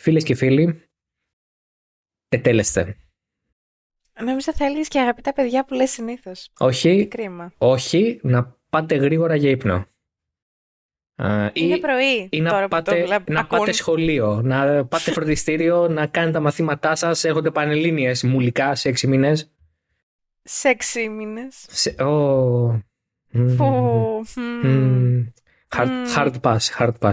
Φίλες και φίλοι, τετέλεστε. Νομίζω θέλεις και αγαπητά παιδιά που λες συνήθως. Όχι, Κρίμα. όχι, να πάτε γρήγορα για ύπνο. Α, Είναι ή, πρωί ή να, τώρα που το πάτε, βλέπω. να πάτε σχολείο, να πάτε φροντιστήριο, να κάνετε τα μαθήματά σας. Έχονται πανελλήνιες μουλικά σε έξι μήνες. Σε έξι μήνες. Σε, ω, μ, Φου, μ, μμμ. Hard, Μμ. hard pass, hard pass.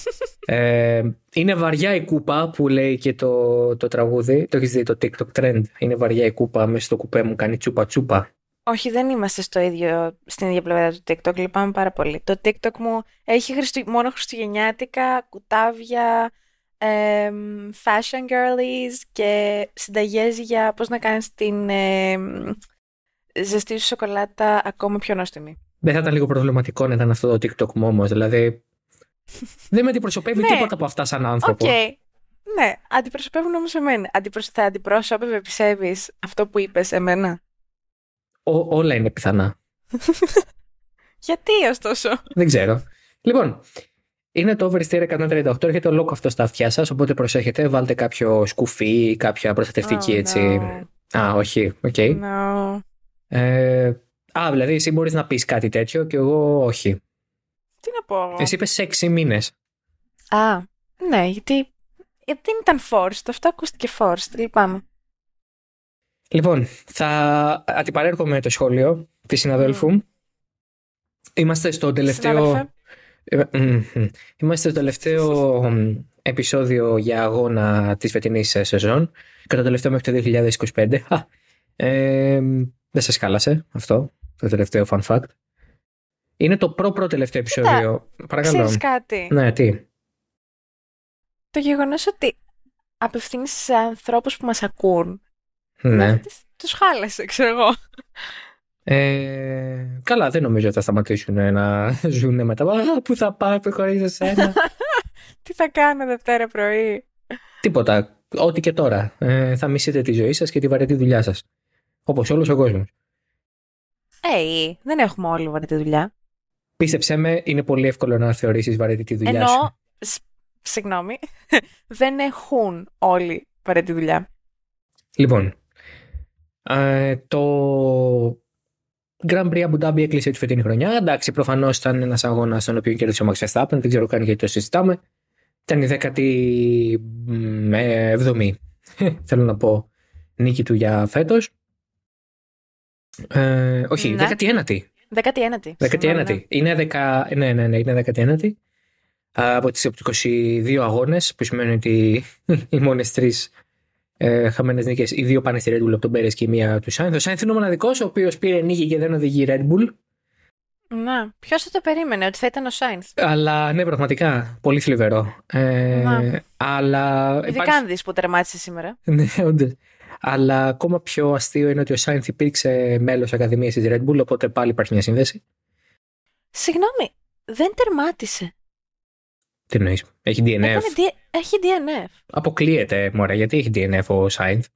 ε, είναι βαριά η κούπα που λέει και το, το τραγούδι. Το έχεις δει το TikTok trend; Είναι βαριά η κούπα μέσα στο κουπέ μου κάνει τσούπα τσούπα. Όχι, δεν είμαστε στο ίδιο, στην ίδια πλευρά του TikTok. Λυπάμαι πάρα πολύ. Το TikTok μου έχει χριστου... μόνο χριστουγεννιάτικα, κουτάβια, εμ, fashion girlies και συνταγές για πώς να κάνεις την εμ, ζεστή σου σοκολάτα ακόμα πιο νόστιμη. Δεν θα ήταν λίγο προβληματικό να ήταν αυτό το TikTok μου όμως. Δηλαδή. δεν με αντιπροσωπεύει Ναι. τίποτα από αυτά σαν Οκ. άνθρωπο. Ναι, αντιπροσωπεύουν όμως εμένα. Αντιπροσ... Θα αντιπρόσωπευε, πιστεύεις, αυτό που είπες εμένα; Ό- όλα είναι πιθανά. Γιατί, ωστόσο; Δεν ξέρω. Λοιπόν, είναι το Oversteer 138. Έρχεται ο λόγο αυτό στα αυτιά σας. Οπότε προσέχετε. Βάλτε κάποιο σκουφί, κάποια προστατευτική Oh, έτσι. no. Α, όχι. OK. No. Ε, α, δηλαδή εσύ μπορείς να πεις κάτι τέτοιο και εγώ όχι. Τι να πω. Εσύ είπες σε 6 μήνες. Α, ναι, γιατί, γιατί δεν ήταν forced. Αυτό ακούστηκε forced. Λυπάμαι. Λοιπόν, θα αντιπαρέρχομαι το σχόλιο της συναδέλφου. Είμαστε στο τελευταίο. Συνάδελφε. Ε, μ, μ. Είμαστε στο τελευταίο μ, επεισόδιο για αγώνα της φετινής ε, σεζόν και το τελευταίο μέχρι το 2025. Α, ε, δεν σας κάλασε αυτό, το τελευταίο fun fact. Είναι το προ-προ τελευταίο επεισόδιο. Παρακαλώ. Ξέρεις κάτι; Ναι, τι; Το γεγονός ότι απευθύνεις σε ανθρώπους που μας ακούν. Ναι. τις- Τους χάλασε, ξέρω εγώ. Ε, καλά, δεν νομίζω ότι θα σταματήσουν να ζουν μετά. Α, πού θα πάω χωρίς εσένα. Τι θα κάνω Δευτέρα πρωί; Τίποτα. Ό,τι και τώρα. Ε, θα μισείτε τη ζωή σας και τη βαρετή δουλειά σας. Όπως όλος ο κόσμος. Ε, δεν έχουμε όλοι βαρετή δουλειά. Πίστεψέ με, είναι πολύ εύκολο να θεωρήσεις βαρετή τη δουλειά σου. Ενώ, σ- συγγνώμη, δεν έχουν όλοι βαρετή δουλειά. Λοιπόν, ε, το Grand Prix Abu Dhabi έκλεισε τη φετινή χρονιά. Εντάξει, προφανώς ήταν ένας αγώνας στον οποίο κέρδισε ο Max Verstappen. Δεν ξέρω καν γιατί το συζητάμε. Ήταν η 17η, θέλω να πω, νίκη του για φέτος. Ε, όχι, Ναι. 19η. 19η. 19η. Είναι 10, ναι, ναι, ναι, είναι 19η. Από τις 22 αγώνες, που σημαίνει ότι οι μόνες τρεις ε, χαμένες νίκες, οι δύο πάνε στη Red Bull από τον Πέρες και η μία του Σάινθ. Ο Σάινθ είναι ο μοναδικός, ο οποίος πήρε νίκη και δεν οδηγεί Red Bull. Να, ποιος θα το περίμενε ότι θα ήταν ο Σάινθ; Αλλά ναι, πραγματικά, πολύ θλιβερό. Ε, Να. αλλά Ειδικά υπάρχει- αν δεις που τερμάτισε σήμερα. Ναι, όντως. Αλλά ακόμα πιο αστείο είναι ότι ο Σάινθ υπήρξε μέλος Ακαδημίας της Red Bull, οπότε πάλι υπάρχει μια σύνδεση. Συγγνώμη, δεν τερμάτισε. Τι εννοείς, έχει DNF. Έκανε D- Έχει DNF. Αποκλείεται, μωρέ, γιατί έχει DNF ο Σάινθ;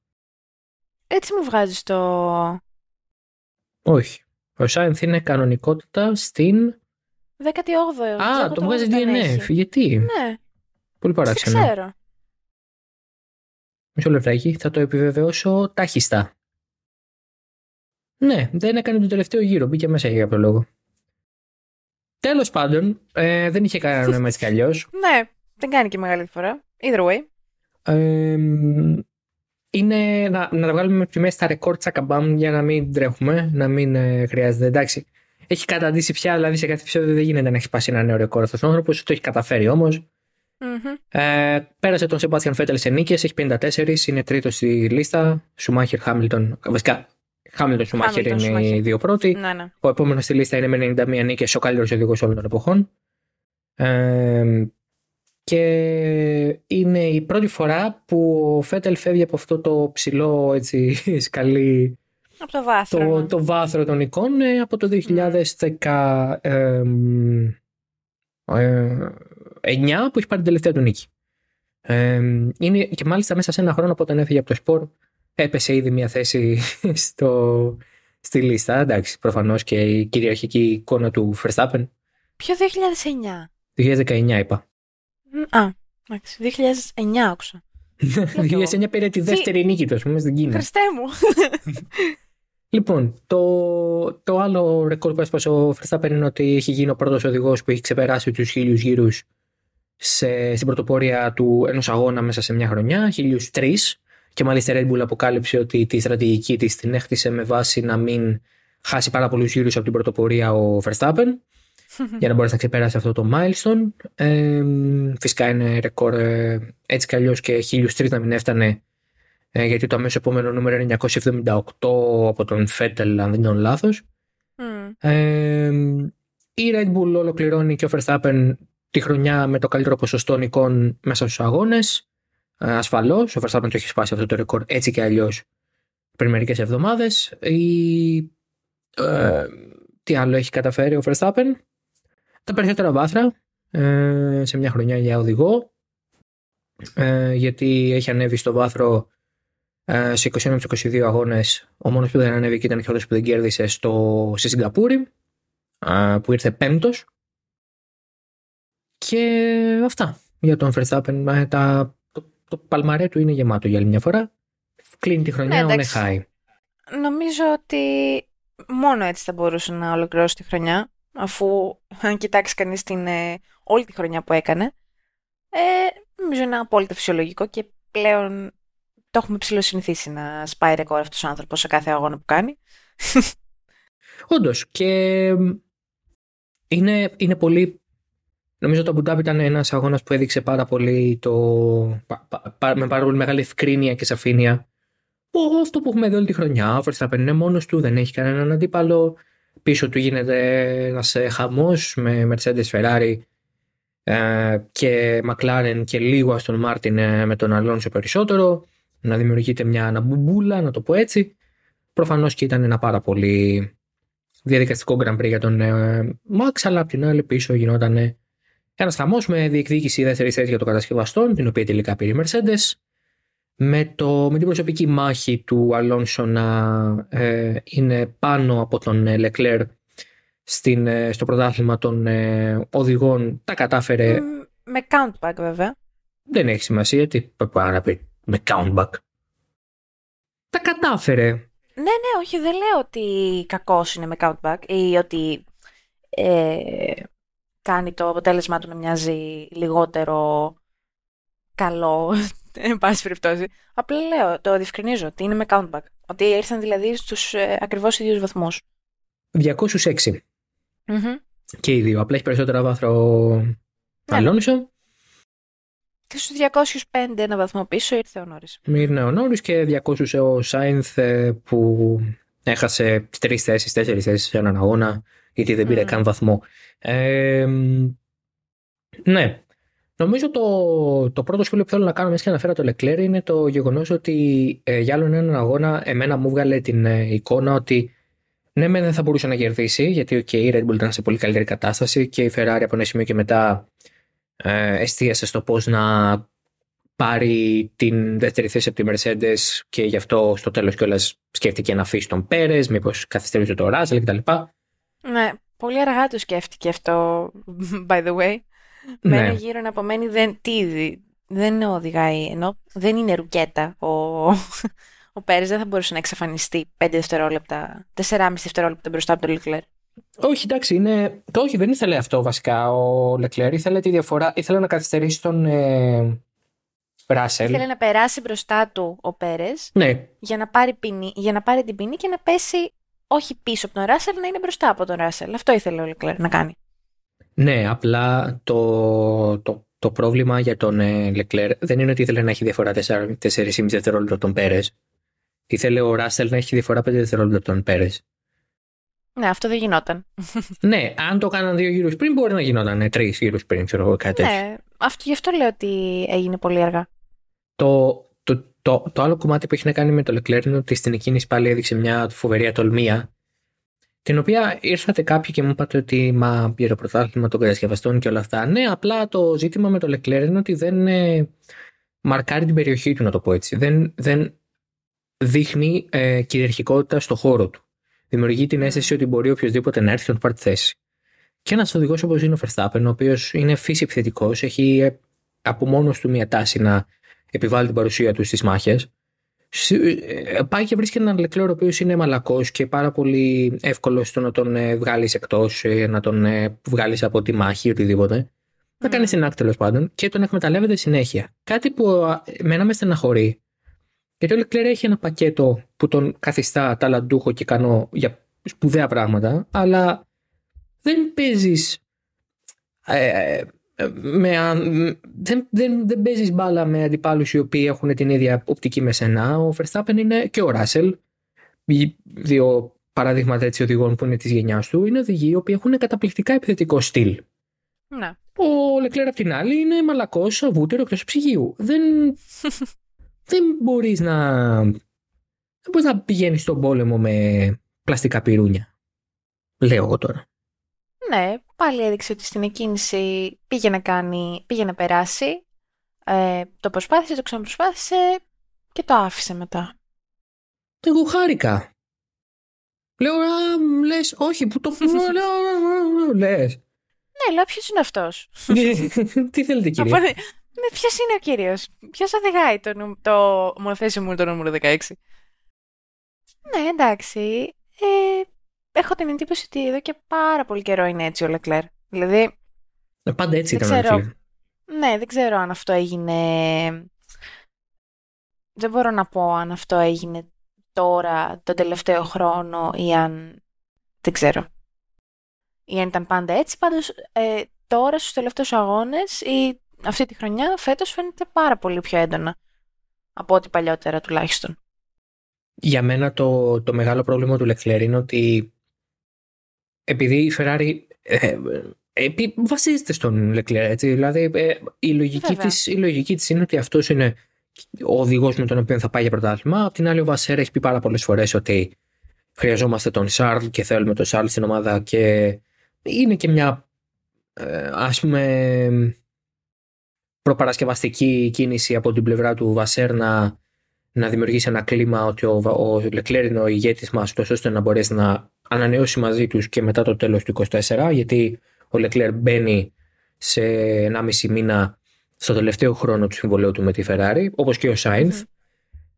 Έτσι μου βγάζει το. Όχι. Ο Σάινθ είναι κανονικότητα στην. 18ο. Α, τον βγάζει DNF. Γιατί; Ναι, Πολύ δεν παράξενο. ξέρω. Μισό λεπτάκι, θα το επιβεβαιώσω τάχιστα. Ναι, δεν έκανε τον τελευταίο γύρο. Μπήκε μέσα για κάποιο λόγο. Τέλος πάντων, ε, δεν είχε κανένα νόημα έτσι κι αλλιώς. Ναι, δεν κάνει και μεγάλη διαφορά. Either way. Ε, είναι να, να τα βγάλουμε με μέση στα ρεκόρ τσακαμπάμ για να μην τρέχουμε, να μην ε, χρειάζεται. Εντάξει, έχει καταντήσει πια, δηλαδή σε κάθε επεισόδιο δεν γίνεται να έχει πάσει ένα νέο ρεκόρ αυτός ο άνθρωπος, το έχει καταφέρει όμως. Μμμ. Ε, πέρασε τον Σεμπάστιαν Φέτελ σε νίκες, έχει 54, είναι τρίτος στη λίστα. Σουμάχερ, Χάμιλτον. Βασικά, Χάμιλτον, Σουμάχερ Χάμιλτον, είναι οι Σουμάχερ. δύο πρώτοι. Ναι, ναι. Ο επόμενος στη λίστα είναι με 91 νίκες, ο καλύτερος οδηγός όλων των εποχών. Ε, και είναι η πρώτη φορά που ο Φέτελ φεύγει από αυτό το ψηλό έτσι, σκαλί, Από το βάθρο. το, ναι. το βάθρο των εικόνων ε, από το 2019 που έχει πάρει την τελευταία του νίκη. Ε, είναι, και μάλιστα μέσα σε ένα χρόνο από όταν έφυγε από το σπορ έπεσε ήδη μια θέση στο, στη λίστα. Εντάξει, προφανώς και η κυριαρχική εικόνα του Verstappen. Ποιο 2009. 2019 είπα. Μ, Α, Εντάξει, 2009 άκουσα. 2009 πήρε τη δεύτερη νίκη του, ας πούμε, στην Κίνα. Χριστέ μου. Λοιπόν, το, το άλλο ρεκόρ που έσπασε ο Verstappen είναι ότι έχει γίνει ο πρώτος οδηγός που έχει ξεπεράσει τους χίλιους γύρους στην πρωτοπορία του ενός αγώνα μέσα σε μια χρονιά, χίλιους τρεις. Και μάλιστα η Red Bull αποκάλυψε ότι τη στρατηγική της την έχτισε με βάση να μην χάσει πάρα πολλούς γύρους από την πρωτοπορία ο Verstappen για να μπορέσει να ξεπεράσει αυτό το milestone. Ε, φυσικά είναι ρεκόρ ε, έτσι κι αλλιώς και χίλιους τρεις να μην έφτανε ε, γιατί το αμέσως επόμενο νούμερο είναι 978 από τον Φέτελ, αν δεν είναι λάθος. Ε, η Red Bull ολοκληρώνει και ο Verstappen τη χρονιά με το καλύτερο ποσοστό νικών μέσα στους αγώνες. Ε, Ασφαλώς, ο Verstappen το έχει σπάσει αυτό το ρεκόρ έτσι και αλλιώς πριν μερικές εβδομάδες. Ε, τι άλλο έχει καταφέρει ο Verstappen; Τα περισσότερα βάθρα ε, σε μια χρονιά για οδηγό. Ε, γιατί έχει ανέβει στο βάθρο ε, σε 21 22 αγώνες. Ο μόνος που δεν ανέβηκε ήταν ο που δεν κέρδισε στο, στη Σιγκαπούρη, ε, που ήρθε πέμπτος. Και αυτά για τον Verstappen. Ε, τα, το, το παλμαρέ του είναι γεμάτο για άλλη μια φορά. Κλείνει τη χρονιά ναι, on high. Νομίζω ότι μόνο έτσι θα μπορούσε να ολοκληρώσει τη χρονιά, αφού αν κοιτάξει κανείς την, ε, όλη τη χρονιά που έκανε, ε, νομίζω είναι απόλυτα φυσιολογικό και πλέον το έχουμε ψηλοσυνηθίσει να σπάει ρεκόρ αυτός ο άνθρωπος σε κάθε αγώνα που κάνει. Όντως. Και είναι, είναι πολύ. Νομίζω το Αμπουντάμπ ήταν ένας αγώνας που έδειξε πάρα πολύ το. με πάρα πολύ μεγάλη ευκρίνεια και σαφήνεια. Αυτό που έχουμε δει όλη τη χρονιά. Ο Verstappen είναι μόνος του, δεν έχει κανέναν αντίπαλο. Πίσω του γίνεται ένας ε, χαμός με Mercedes Ferrari ε, και McLaren και λίγο στον Μάρτιν ε, με τον Αλόνσο περισσότερο να δημιουργείται μια αναμπουμπούλα, να το πω έτσι. Προφανώς και ήταν ένα πάρα πολύ διαδικαστικό Grand Prix για τον ε, Max, αλλά απ' την άλλη πίσω γινόταν ένα χαμό με διεκδίκηση δεύτερη θέση για το κατασκευαστών, την οποία τελικά πήρε η Mercedes. Με, το, με την προσωπική μάχη του Αλόνσο να ε, είναι πάνω από τον ε, Leclerc στην, ε, στο πρωτάθλημα των ε, οδηγών τα κατάφερε. με countback βέβαια. Δεν έχει σημασία, τι πάει να πει με countback. Τα κατάφερε. Ναι, ναι, όχι, δεν λέω ότι κακός είναι με countback ή ότι ε, κάνει το αποτέλεσμα του να μοιάζει λιγότερο καλό, εν πάση περιπτώσει. Απλά λέω, το διευκρινίζω, ότι είναι με countback. Ότι ήρθαν δηλαδή στους ε, ακριβώς ίδιους βαθμούς. 206. Mm-hmm. Και οι δύο. Απλά έχει περισσότερα βάθρο ναι. Και στους 205 ένα βαθμό πίσω ήρθε ο Νόρις. Ήρθε ο Νόρις και 200 ο Σάινθ ε, που έχασε τρεις θέσεις, τέσσερις θέσεις σε έναν αγώνα, γιατί δεν πήρε καν βαθμό. Ε, ναι. Νομίζω το, το πρώτο σχόλιο που θέλω να κάνω μέσα και αναφέρα το Leclerc είναι το γεγονός ότι ε, για άλλον έναν αγώνα εμένα μου βγάλε την ε, εικόνα ότι ναι, μεν δεν θα μπορούσε να κερδίσει, γιατί okay, η Red Bull ήταν σε πολύ καλύτερη κατάσταση και η Ferrari από ένα σημείο και μετά ε, εστίασε στο πώς να πάρει την δεύτερη θέση από τη Mercedes και γι' αυτό στο τέλος κιόλας σκέφτηκε να αφήσει τον Πέρες, μήπως καθυστερούσε το Ράζελ κτλ. Ναι, πολύ αργά το σκέφτηκε αυτό, by the way. Ναι. Με ένα γύρο να απομένει δεν, τι, δεν οδηγάει, ενώ δεν είναι ρουκέτα. Ο, ο Πέρες δεν θα μπορούσε να εξαφανιστεί 5 δευτερόλεπτα, 4,5 δευτερόλεπτα μπροστά από τον Leclerc. Όχι, εντάξει, είναι... το όχι, δεν ήθελε αυτό βασικά ο Λεκλέρ. Ήθελε τη διαφορά, ήθελε να καθυστερήσει τον ε... Ράσελ. Ήθελε να περάσει μπροστά του ο Πέρες ναι. για, να πάρει για να πάρει την ποινή και να πέσει όχι πίσω από τον Ράσελ, να είναι μπροστά από τον Ράσελ. Αυτό ήθελε ο Λεκλέρ να κάνει. Ναι, απλά το, το, το πρόβλημα για τον ε, Λεκλέρ δεν είναι ότι ήθελε να έχει διαφορά 4,5 δευτερόλεπτα από τον Πέρες. Ήθελε ο Ράσελ να έχει διαφορά 5 δευτερόλεπτα από τον Πέρες. Ναι, αυτό δεν γινόταν. ναι, αν το κάναν δύο γύρους πριν, μπορεί να γινόταν ναι, τρεις γύρους πριν, ξέρω εγώ κάτι τέτοιο. Ναι, αυτό, γι' αυτό λέω ότι έγινε πολύ αργά. Το, το, το, το, άλλο κομμάτι που έχει να κάνει με το Leclerc είναι ότι στην εκκίνηση πάλι έδειξε μια φοβερή ατολμία. Την οποία ήρθατε κάποιοι και μου είπατε ότι μα για το πρωτάθλημα των κατασκευαστών και όλα αυτά. Ναι, απλά το ζήτημα με το Leclerc είναι ότι δεν ε, μαρκάρει την περιοχή του, να το πω έτσι. Δεν, δεν δείχνει ε, κυριαρχικότητα στο χώρο του δημιουργεί την αίσθηση ότι μπορεί οποιοδήποτε να έρθει και να του πάρει τη θέση. Και ένας οδηγός όπως είναι ο Verstappen, ο οποίος είναι φύση επιθετικός, έχει από μόνος του μια τάση να επιβάλλει την παρουσία του στις μάχες. Ε, πάει και βρίσκει έναν Λεκλέρ ο οποίος είναι μαλακός και πάρα πολύ εύκολος στο να τον ε, βγάλεις εκτός, ε, να τον βγάλεις από τη μάχη ή οτιδήποτε. Να κάνει την άκρη τέλος πάντων και τον εκμεταλλεύεται συνέχεια. Κάτι που μένα με στεναχωρεί. Γιατί ο Λεκλέρ έχει ένα πακέτο που τον καθιστά ταλαντούχο και ικανό για σπουδαία πράγματα, αλλά δεν παίζεις με, δεν, δεν, δεν παίζεις μπάλα με αντιπάλους οι οποίοι έχουν την ίδια οπτική με σένα. Ο Verstappen είναι και ο Ράσελ, δύο παραδείγματα έτσι οδηγών που είναι της γενιάς του, είναι οδηγοί οι οποίοι έχουν καταπληκτικά επιθετικό στυλ. Ναι. Ο Λεκλέρ απ' την άλλη είναι μαλακός, βούτυρο εκτός ψυγείου. Δεν, δεν μπορείς να. Δεν μπορείς να πηγαίνεις στον πόλεμο με πλαστικά πυρούνια. Λέω εγώ τώρα. Ναι, πάλι έδειξε ότι στην εκκίνηση πήγε να κάνει, πήγε να περάσει. Ε, το προσπάθησε, το ξαναπροσπάθησε και το άφησε μετά. Εγώ χάρηκα. Λέω, α, λες, όχι, που το πούμε, λέω, λες. Ναι, λέω, ποιος είναι αυτός; Τι θέλετε, κύριε; ναι, ποιος είναι ο κύριος; Ποιος οδηγάει το, το μονοθέσιο το νούμερο 16. Ναι, εντάξει. Ε, έχω την εντύπωση ότι εδώ και πάρα πολύ καιρό είναι έτσι ο Λεκλέρ. Δηλαδή. Ε, πάντα έτσι ήταν ξέρω, Ναι, δεν ξέρω αν αυτό έγινε. Δεν μπορώ να πω αν αυτό έγινε τώρα, τον τελευταίο χρόνο ή αν. Δεν ξέρω. Ή αν ήταν πάντα έτσι. Πάντως, ε, τώρα στους τελευταίους αγώνες ή αυτή τη χρονιά, φέτος φαίνεται πάρα πολύ πιο έντονα από ό,τι παλιότερα τουλάχιστον. Για μένα το, το μεγάλο πρόβλημα του Λεκλέρ είναι ότι επειδή η Ferrari ε, επί, βασίζεται στον Leclerc, έτσι, δηλαδή ε, η, λογική της, η λογική της είναι ότι αυτός είναι ο οδηγός με τον οποίο θα πάει για πρωτάθλημα. Απ' την άλλη, ο Βασέρα έχει πει πάρα πολλές φορές ότι χρειαζόμαστε τον Σάρλ και θέλουμε τον Σάρλ στην ομάδα και είναι και μια ε, ας πούμε προπαρασκευαστική κίνηση από την πλευρά του Βασέρ να, να δημιουργήσει ένα κλίμα ότι ο, ο Λεκλέρ είναι ο ηγέτης μας τόσο ώστε να μπορέσει να ανανεώσει μαζί τους και μετά το τέλος του 24 γιατί ο Λεκλέρ μπαίνει σε 1,5 μήνα στο τελευταίο χρόνο του συμβολέου του με τη Ferrari όπως και ο Σάινθ.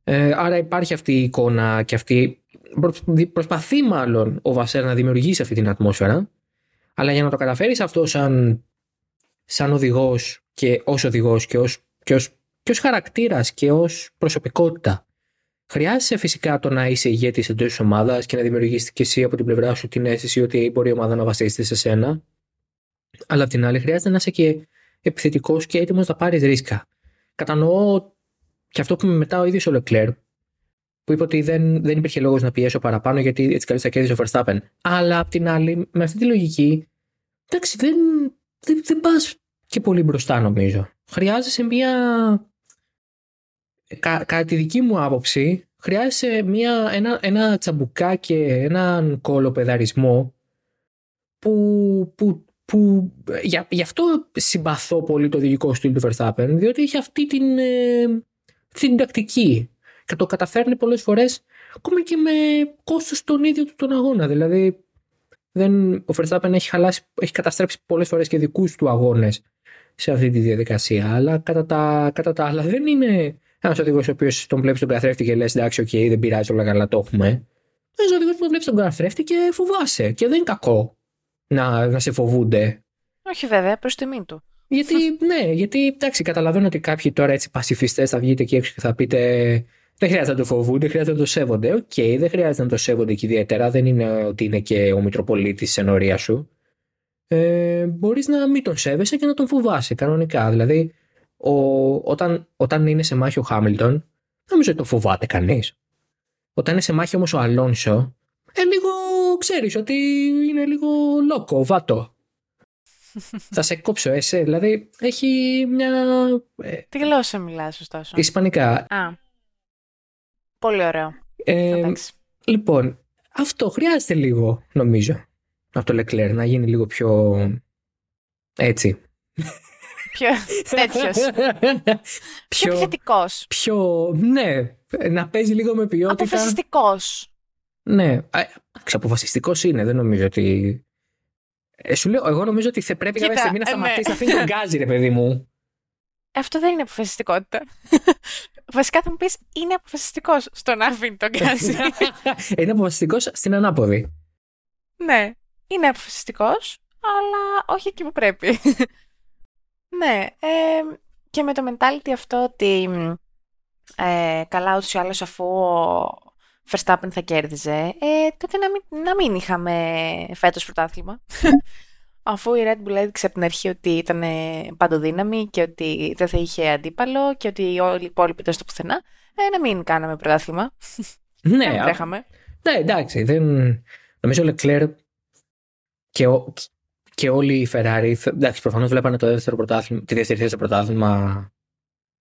Ε, άρα υπάρχει αυτή η εικόνα και αυτή προσπαθεί μάλλον ο Βασέρ να δημιουργήσει αυτή την ατμόσφαιρα αλλά για να το καταφέρεις αυτό σαν, σαν οδηγός και ως οδηγός και ως, και ως, και ως χαρακτήρας και ως προσωπικότητα Χρειάζεσαι φυσικά το να είσαι ηγέτης εντός της ομάδας και να δημιουργήσεις και εσύ από την πλευρά σου την αίσθηση ότι μπορεί η ομάδα να βασίζεται σε σένα. Αλλά απ' την άλλη, χρειάζεται να είσαι και επιθετικός και έτοιμος να πάρεις ρίσκα. Κατανοώ και αυτό που είπε μετά ο ίδιο ο Λεκλέρ, που είπε ότι δεν, δεν υπήρχε λόγος να πιέσω παραπάνω γιατί έτσι καλώ θα κέρδισε ο Verstappen. Αλλά απ' την άλλη, με αυτή τη λογική, εντάξει, δεν, δεν, δεν πας και πολύ μπροστά νομίζω. Χρειάζεσαι μια κα, κατά τη δική μου άποψη, χρειάζεσαι μια, ένα, ένα τσαμπουκά και έναν κολοπεδαρισμό που, που, που για, γι' αυτό συμπαθώ πολύ το δικό στυλ του Verstappen, διότι έχει αυτή την, ε, την τακτική και το καταφέρνει πολλές φορές ακόμα και με κόστος τον ίδιο του τον αγώνα. Δηλαδή, δεν, ο Verstappen έχει, χαλάσει, έχει καταστρέψει πολλές φορές και δικούς του αγώνες σε αυτή τη διαδικασία, αλλά κατά τα, κατά τα άλλα δεν είναι ένας οδηγός ο οποίος τον βλέπεις τον καθρέφτη και λες: Εντάξει, οκ, okay, δεν πειράζει, όλα καλά το έχουμε. Ένας οδηγός που τον βλέπεις τον καθρέφτη και φοβάσαι. Και δεν είναι κακό να, να σε φοβούνται. Όχι, βέβαια, προς τιμή του. Γιατί, ναι, γιατί εντάξει, καταλαβαίνω ότι κάποιοι τώρα έτσι πασιφιστές θα βγείτε εκεί έξω και θα πείτε δεν χρειάζεται να το φοβούνται, χρειάζεται να το σέβονται. Οκ, okay, δεν χρειάζεται να το σέβονται και ιδιαίτερα. Δεν είναι ότι είναι και ο Μητροπολίτης της ενορίας σου. Ε, Μπορείς να μην τον σέβεσαι και να τον φοβάσαι κανονικά. Δηλαδή, ο, όταν, όταν είναι σε μάχη ο Χάμιλτον, δεν νομίζω ότι το φοβάται κανείς. Όταν είναι σε μάχη όμως ο Αλόνσο, ε, λίγο ξέρεις ότι είναι λίγο loco, vato. Θα σε κόψω, εσέ. Δηλαδή έχει μια. Ε, Τι γλώσσα μιλάς, ωστόσο; Ισπανικά. Α. Πολύ ωραίο. Ε, λοιπόν, αυτό χρειάζεται λίγο, νομίζω, από το Λεκλέρ να γίνει λίγο πιο. Έτσι. Πιο τέτοιος. πιο επιθετικό. Πιο. Ναι, να παίζει λίγο με ποιότητα. Αποφασιστικός. Ναι, αποφασιστικό είναι. Δεν νομίζω ότι. Ε, σου λέω, εγώ νομίζω ότι θα πρέπει κάποια στιγμή να ε, σταματήσει ναι. να αφήνει τον γκάζι, ρε παιδί μου. αυτό δεν είναι αποφασιστικότητα. Βασικά θα μου πεις, είναι αποφασιστικός στο να αφήνει τον γκάζι. είναι αποφασιστικός στην ανάποδη. ναι, είναι αποφασιστικός, αλλά όχι εκεί που πρέπει. Ναι, ε, και με το mentality αυτό ότι ε, καλά ούτως ή άλλως αφού ο Verstappen θα κέρδιζε, ε, τότε να μην, να μην είχαμε φέτος πρωτάθλημα. αφού η Red Bull έδειξε από την αρχή ότι ήταν παντοδύναμη και ότι δεν θα είχε αντίπαλο και ότι όλοι οι υπόλοιποι ήταν στο πουθενά, ε, να μην κάναμε πρωτάθλημα. Ναι, δεν τρέχαμε. Ναι, εντάξει. Δεν... Νομίζω ο Leclerc και, ο... και όλοι οι Ferrari, εντάξει, προφανώς βλέπανε το δεύτερο πρωτάθλημα, τη δεύτερη θέση στο πρωτάθλημα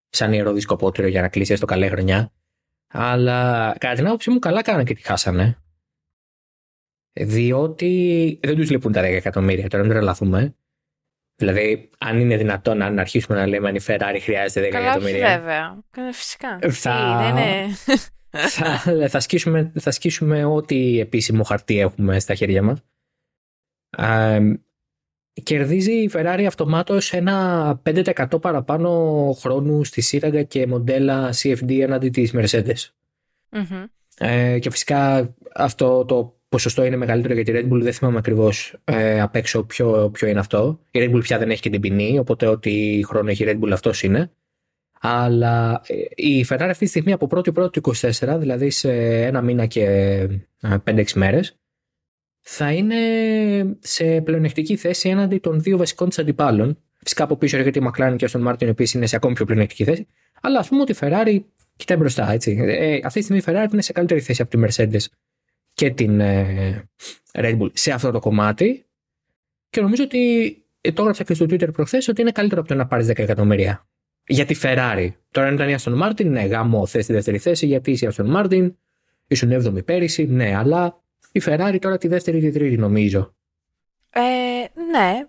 σαν ιερό δισκοπότηρο για να κλείσει έστω καλή χρονιά. Αλλά κατά την άποψή μου καλά κάνανε και τη χάσανε. Διότι δεν τους λείπουν τα 10 εκατομμύρια, τώρα μην τρελαθούμε. Δηλαδή, αν είναι δυνατόν να αρχίσουμε να λέμε αν η Ferrari χρειάζεται 10 Καλά, εκατομμύρια. Όχι, βέβαια. Φυσικά. Θα... Τι, δεν είναι... θα, θα, σκίσουμε, θα σκίσουμε ό,τι επίσημο χαρτί έχουμε στα χέρια μας. Κερδίζει η Ferrari αυτομάτως ένα 5% παραπάνω χρόνου στη σύραγγα και μοντέλα CFD έναντι της Mercedes. Mm-hmm. Ε, και φυσικά αυτό το ποσοστό είναι μεγαλύτερο για τη Red Bull. Δεν θυμάμαι ακριβώς ε, απ' έξω ποιο, ποιο είναι αυτό. Η Red Bull πια δεν έχει και την ποινή, οπότε ό,τι χρόνο έχει η Red Bull αυτός είναι. Αλλά ε, η Ferrari αυτή τη στιγμή από 1η πρώτη του 24, δηλαδή σε ένα μήνα και 5-6 ε, μέρες, θα είναι σε πλεονεκτική θέση έναντι των δύο βασικών της αντιπάλων. Φυσικά από πίσω έρχεται η McLaren και ο Aston Martin, επίση είναι σε ακόμη πιο πλεονεκτική θέση. Αλλά ας πούμε ότι η Ferrari κοιτάει μπροστά, έτσι. Ε, αυτή τη στιγμή η Ferrari είναι σε καλύτερη θέση από τη Mercedes και την ε, Red Bull σε αυτό το κομμάτι. Και νομίζω ότι το έγραψα και στο Twitter προχθές ότι είναι καλύτερο από το να πάρεις 10 εκατομμύρια. Για τη Ferrari. Τώρα, αν ήταν η Aston Martin, ναι, γάμο θε τη δεύτερη θέση, γιατί είσαι η Aston Martin, ήσουν 7η πέρυσι, ναι, αλλά η Ferrari τώρα τη δεύτερη ή τη τρίτη, νομίζω. Ε, ναι,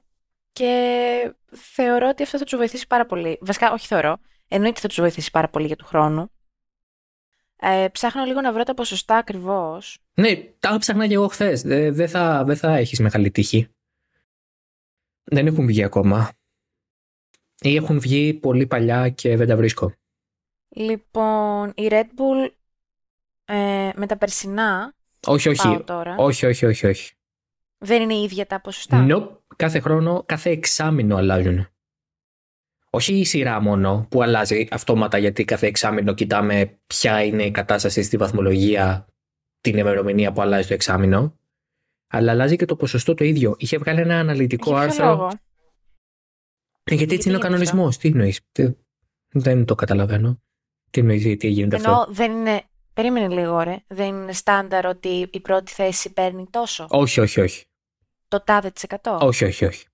και θεωρώ ότι αυτό θα τους βοηθήσει πάρα πολύ. Βασικά, όχι θεωρώ. Εννοείται θα τους βοηθήσει πάρα πολύ για του χρόνου. Ε, ψάχνω λίγο να βρω τα ποσοστά ακριβώς. Ναι, τα ψάχνα και εγώ χθες. Δεν θα, δε θα έχεις μεγάλη τύχη. Δεν έχουν βγει ακόμα. Ή έχουν βγει πολύ παλιά και δεν τα βρίσκω. Λοιπόν, η Red Bull ε, με τα περσινά. Όχι, όχι. τώρα. Όχι, όχι, όχι, όχι. Δεν είναι ίδια τα ποσοστά; Nope. Κάθε χρόνο, κάθε εξάμεινο αλλάζουν όχι η σειρά μόνο που αλλάζει αυτόματα γιατί κάθε εξάμεινο κοιτάμε ποια είναι η κατάσταση στη βαθμολογία την ημερομηνία που αλλάζει το εξάμεινο. Αλλά αλλάζει και το ποσοστό το ίδιο. Είχε βγάλει ένα αναλυτικό Για άρθρο. Λόγο; Ε, γιατί έτσι είναι ο κανονισμός. Τι εννοείς; Δεν το καταλαβαίνω. Τι εννοείς, τι γίνεται Ενώ αυτό; δεν είναι. Περίμενε λίγο, ρε. Δεν είναι στάνταρ ότι η πρώτη θέση παίρνει τόσο; Όχι, όχι, όχι. Το τάδε της εκατό; Όχι, όχι, όχι.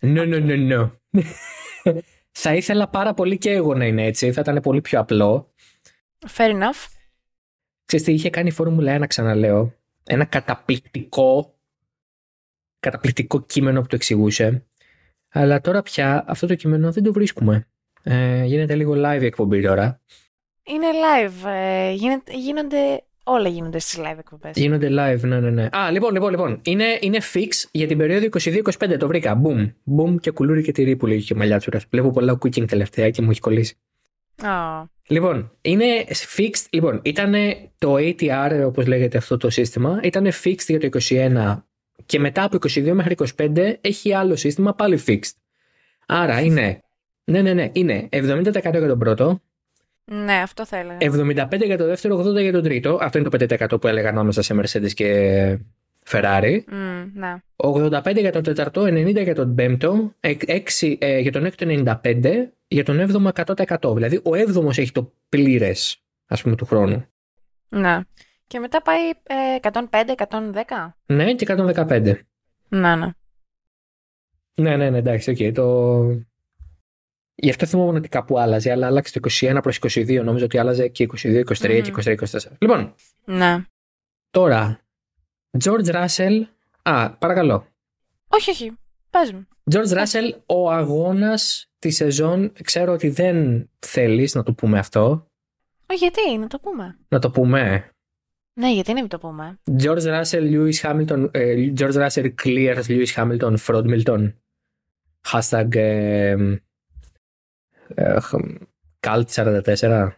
No, no, no, no. θα ήθελα πάρα πολύ και εγώ να είναι έτσι. Θα ήταν πολύ πιο απλό. Fair enough. Ξέρεις τι, είχε κάνει η Φόρμουλα 1, ξαναλέω. Ένα καταπληκτικό, καταπληκτικό κείμενο που το εξηγούσε. Αλλά τώρα πια αυτό το κείμενο δεν το βρίσκουμε. Ε, γίνεται λίγο live η εκπομπή τώρα. Είναι live. Ε, γίνονται Όλα γίνονται στις live εκπομπές. Γίνονται live, ναι, ναι, ναι. Α, λοιπόν, λοιπόν, λοιπόν. Είναι, είναι fix για την περίοδο 22-25. Το βρήκα. Boom. Boom και κουλούρι και τυρί που λέγει και μαλλιάτσουρα. Βλέπω πολλά cooking τελευταία και μου έχει κολλήσει. Oh. Λοιπόν, είναι fixed. Λοιπόν, ήταν το ATR, όπως λέγεται αυτό το σύστημα, ήταν fixed για το 21 και μετά από 22 μέχρι 25 έχει άλλο σύστημα πάλι fixed. Άρα είναι. Ναι, ναι, ναι. Είναι 70% για τον πρώτο, ναι, αυτό θα έλεγα. 75 για το δεύτερο, 80 για το τρίτο. Αυτό είναι το 5% που έλεγα ανάμεσα σε Mercedes και Ferrari. Mm, ναι. 85 για τον τέταρτο, 90 για τον πέμπτο, 6 ε, για τον έκτο 95, για τον έβδομο 100%. Δηλαδή ο έβδομος έχει το πλήρες ας πούμε του χρόνου. Ναι. Και μετά πάει ε, 105, 110. Ναι, και 115. Ναι, ναι. Ναι, ναι, ναι, εντάξει, okay. το, Γι' αυτό θυμόμουν ότι κάπου άλλαζε, αλλά άλλαξε το 21 προς 22. Νομίζω ότι άλλαζε και 22, 23 mm. και 23, 24. Λοιπόν, ναι. τώρα, George Russell. Α, παρακαλώ. Όχι, όχι. Πες μου. George Russell, ο αγώνας της σεζόν, ξέρω ότι δεν θέλεις να το πούμε αυτό. Όχι, γιατί, να το πούμε. Να το πούμε. Ναι, γιατί να μην το πούμε. George Russell, Lewis Hamilton, ε, George Russell clears Lewis Hamilton, Fraud Milton. Hashtag ε, Καλτ 44.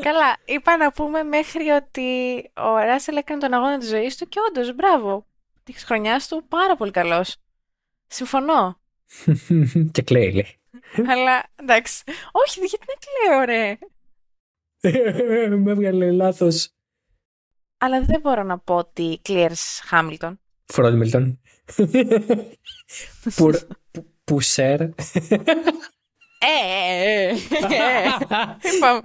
Καλά, είπα να πούμε μέχρι ότι ο Ράσελ έκανε τον αγώνα της ζωής του και όντως, μπράβο. Της χρονιάς του πάρα πολύ καλός. Συμφωνώ. και κλαίει, λέει. Αλλά εντάξει. Όχι, γιατί να κλαίω, ρε. Με έβγαλε λάθος. Αλλά δεν μπορώ να πω ότι κλείρες Χάμιλτον. Φρόντμιλτον. Πουσέρ. Ε, είπαμε.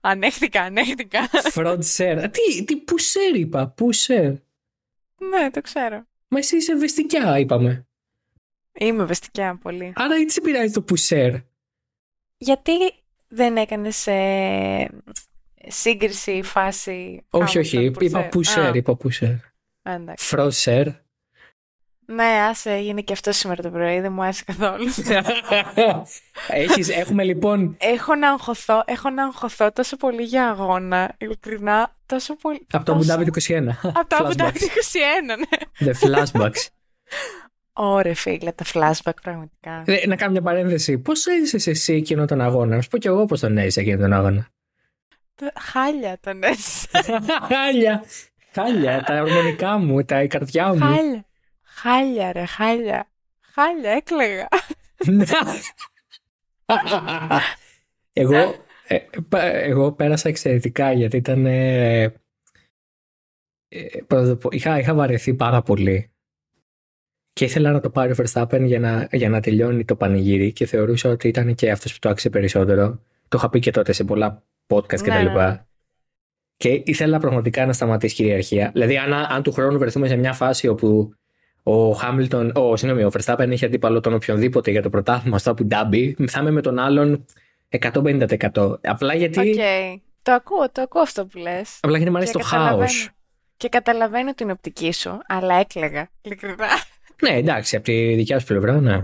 Ανέχτηκα, ανέχτηκα. Φρόντσερ. Τι, τι πουσέρ είπα, πουσέρ. Ναι, το ξέρω. Μα εσύ είσαι βεστικιά, είπαμε. Είμαι βεστικιά πολύ. Άρα γιατί σε πειράζει το πουσέρ. Γιατί δεν έκανες ε, σύγκριση, φάση... Όχι, όχι, είπα πουσέρ, είπα πουσέρ. Φρόσερ. Ναι, άσε, έγινε και αυτό σήμερα το πρωί, δεν μου άρεσε καθόλου. Έχεις, έχουμε λοιπόν... Έχω να αγχωθώ, έχω να αγχωθώ τόσο πολύ για αγώνα, ειλικρινά, τόσο πολύ... Από το Αμπουντάβι του 21. Από το Αμπουντάβι του 21, ναι. The flashbacks. Ωρε φίλε, τα flashback πραγματικά. Ε, να κάνω μια παρένθεση. Πώς έζησε εσύ εκείνο τον αγώνα, να σου πω κι εγώ πώς τον έζησα εκείνο τον αγώνα. Χάλια τον έζησα. Χάλια. Χάλια, τα ορμονικά μου, τα η καρδιά μου. Χάλια. Χάλια, ρε, χάλια. Χάλια, έκλαιγα. εγώ, ε, εγώ πέρασα εξαιρετικά γιατί ήταν. Ε, ε, είχα, είχα βαρεθεί πάρα πολύ. Και ήθελα να το πάρει ο Verstappen για να, για να τελειώνει το πανηγύρι και θεωρούσα ότι ήταν και αυτός που το άξιζε περισσότερο. Το είχα πει και τότε σε πολλά podcast κτλ. Ναι, ναι. Και ήθελα πραγματικά να σταματήσει κυριαρχία. Δηλαδή, αν, αν του χρόνου βρεθούμε σε μια φάση όπου ο Χάμιλτον, ο, συγγνώμη, ο Verstappen έχει αντίπαλο τον οποιονδήποτε για το πρωτάθλημα στο Abu Dhabi, θα είμαι με τον άλλον 150%. Απλά γιατί. Okay. Το ακούω, το ακούω αυτό που λες. Απλά γιατί μου αρέσει το χάος. Και καταλαβαίνω την οπτική σου, αλλά έκλαιγα. Ειλικρινά. Ναι, εντάξει, από τη δικιά σου πλευρά, ναι.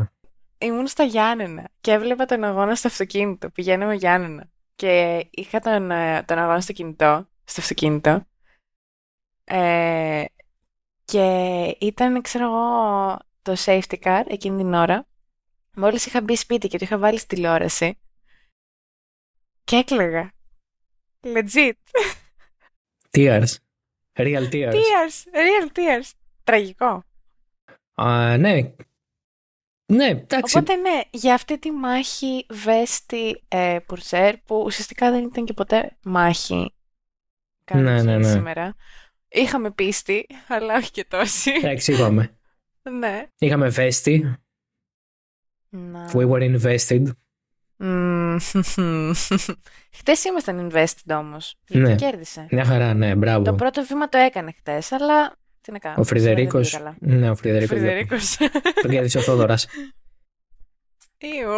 Ήμουν στα Γιάννενα και έβλεπα τον αγώνα στο αυτοκίνητο. Πηγαίναμε Γιάννενα. Και είχα τον, ε, τον αγώνα στο κινητό, στο αυτοκίνητο. Ε, και ήταν, ξέρω εγώ, το safety car εκείνη την ώρα. Μόλις είχα μπει σπίτι και το είχα βάλει στη τηλεόραση. Και έκλαιγα. Legit. Tears. Real tears. Tears. Real tears. Τραγικό. Α, ναι. Ναι, εντάξει. Οπότε ναι, για αυτή τη μάχη Βέστη ε, Πουρσέρ που ουσιαστικά δεν ήταν και ποτέ μάχη ναι, ναι, ναι. σήμερα. Είχαμε πίστη, αλλά όχι και τόση. Εντάξει, είπαμε. ναι. Είχαμε Βέστη. Να. We were invested. χτες ήμασταν invested όμως. Γιατί Ναι. κέρδισε. Μια χαρά, ναι, μπράβο. Το πρώτο βήμα το έκανε χτες, αλλά τι να κάνω. Ο Φρυδερίκο. σήμερα δεν Ναι, ο Φρυδερίκος. πήγε καλά. Φρυδερίκος. Τον κέρδισε ο Θόδωρας. Ιου.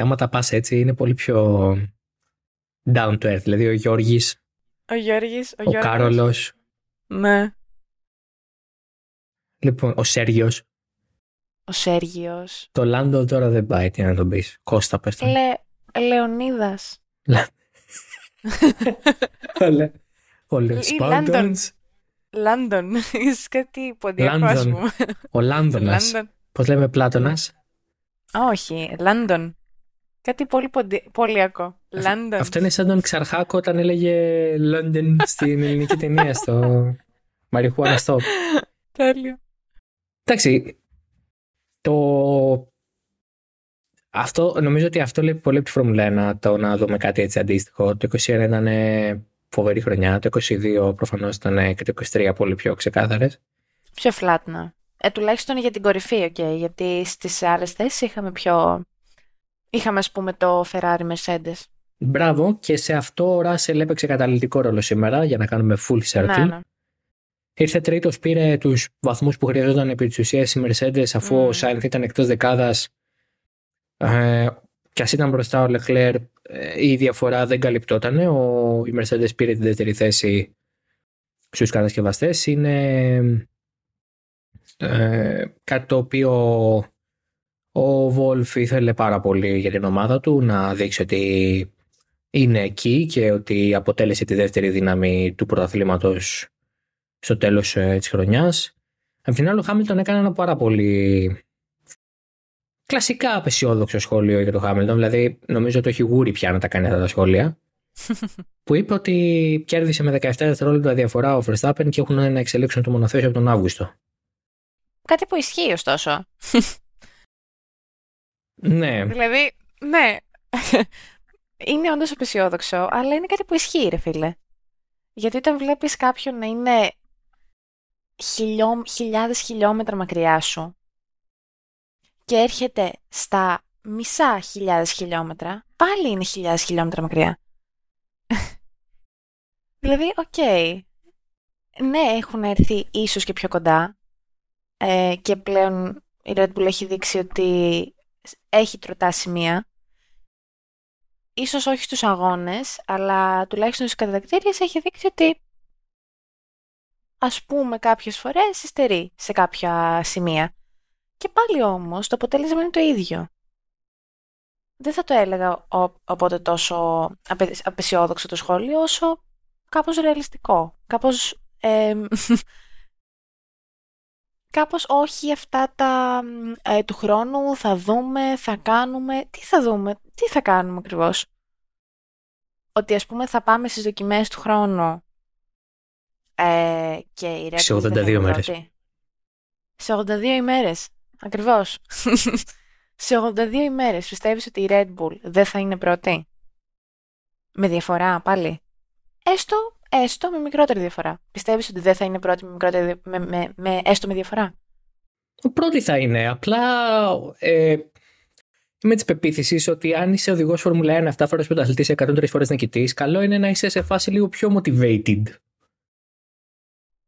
άμα τα πας έτσι, είναι πολύ πιο down to earth. Δηλαδή, ο Γιώργης, Ο Γιώργης, ο, ο Γιώργος. Κάρολος, Ναι. λοιπόν, ο Σέργιος. Ο Σέργιος. Το Λάντο τώρα δεν πάει, τι να τον πεις. Κώστα, πες τον. Λε... Λεωνίδας. Λε- Ο Ή Λεσπάντον. Λάντον. Είσαι κάτι ποντιακός, Λάντον. ας πούμε. Ο Λάνδονα. Λάντον. Πώς λέμε Πλάτονα. Α, όχι. Λάντον. Κάτι πολύ ποντι... πολιακό. Λάντον. Αυτό είναι σαν τον Ξαρχάκο όταν έλεγε London στην ελληνική ταινία στο Μαριχουάνα Stop. Τέλειο. Εντάξει, το... Αυτό, νομίζω ότι αυτό λέει πολύ από τη Φόρμουλα 1, το να δούμε κάτι έτσι αντίστοιχο. Το 21 ήταν ε, φοβερή χρονιά, το 22 προφανώς ήταν ε, και το 23 πολύ πιο ξεκάθαρες. Πιο flat, ναι. Ε, τουλάχιστον για την κορυφή, οκ. γιατί στις άλλες θέσεις είχαμε πιο... Είχαμε, ας πούμε, το Ferrari Mercedes. Μπράβο και σε αυτό ο Ράσελ έπαιξε καταλυτικό ρόλο σήμερα για να κάνουμε full circle. Ναι, ναι. Ήρθε τρίτος, πήρε τους βαθμούς που χρειαζόταν επί της ουσίας η Mercedes αφού ο Μμμ. Σάινθ ήταν εκτός δεκάδας ε, και ας ήταν μπροστά ο Leclerc ε, η διαφορά δεν καλυπτόταν. Ο, η Mercedes πήρε τη δεύτερη θέση στους κατασκευαστές. Είναι ε, κάτι το οποίο ο Wolf ήθελε πάρα πολύ για την ομάδα του να δείξει ότι είναι εκεί και ότι αποτέλεσε τη δεύτερη δύναμη του πρωταθλήματος στο τέλος ε, της χρονιάς. Απ' την άλλη, ο Χάμιλτον έκανε ένα πάρα πολύ κλασικά απεσιόδοξο σχόλιο για το Χάμιλτον. Δηλαδή, νομίζω ότι έχει γούρι πια να τα κάνει αυτά τα σχόλια. που είπε ότι κέρδισε με 17 δευτερόλεπτα διαφορά ο Verstappen και έχουν να εξελίξουν το μονοθέσιο από τον Αύγουστο. Κάτι που ισχύει ωστόσο. Ναι. Δηλαδή, ναι. είναι όντως απεσιόδοξο, αλλά είναι κάτι που ισχύει, ρε φίλε. Γιατί όταν βλέπεις κάποιον να είναι χιλιό, χιλιάδες χιλιόμετρα μακριά σου και έρχεται στα μισά χιλιάδες χιλιόμετρα, πάλι είναι χιλιάδες χιλιόμετρα μακριά. δηλαδή, οκ. Ναι, έχουν έρθει ίσως και πιο κοντά ε, και πλέον η Red Bull έχει δείξει ότι έχει τρωτά σημεία. Ίσως όχι στους αγώνες, αλλά τουλάχιστον στις κατακτήριες έχει δείξει ότι ας πούμε κάποιες φορές υστερεί σε κάποια σημεία. Και πάλι όμως το αποτέλεσμα είναι το ίδιο. Δεν θα το έλεγα οπότε τόσο απεσιόδοξο το σχόλιο, όσο κάπως ρεαλιστικό. Κάπως... Ε, κάπως όχι αυτά τα ε, του χρόνου θα δούμε, θα κάνουμε... Τι θα δούμε, τι θα κάνουμε ακριβώς; Ότι ας πούμε θα πάμε στις δοκιμές του χρόνου ε, και η Red Σε 82 μέρες. Σε 82 ημέρες. Ακριβώς. σε 82 ημέρες πιστεύεις ότι η Red Bull δεν θα είναι πρώτη; Με διαφορά πάλι. Έστω, έστω με μικρότερη διαφορά. Πιστεύεις ότι δεν θα είναι πρώτη με, μικρότερη, με, με, με έστω με διαφορά; Πρώτη θα είναι. Απλά ε, είμαι της πεποίθησης ότι αν είσαι οδηγός Φόρμουλα 1 7 φορές πρωταθλητής, 103 φορές νικητής, καλό είναι να είσαι σε φάση λίγο πιο motivated.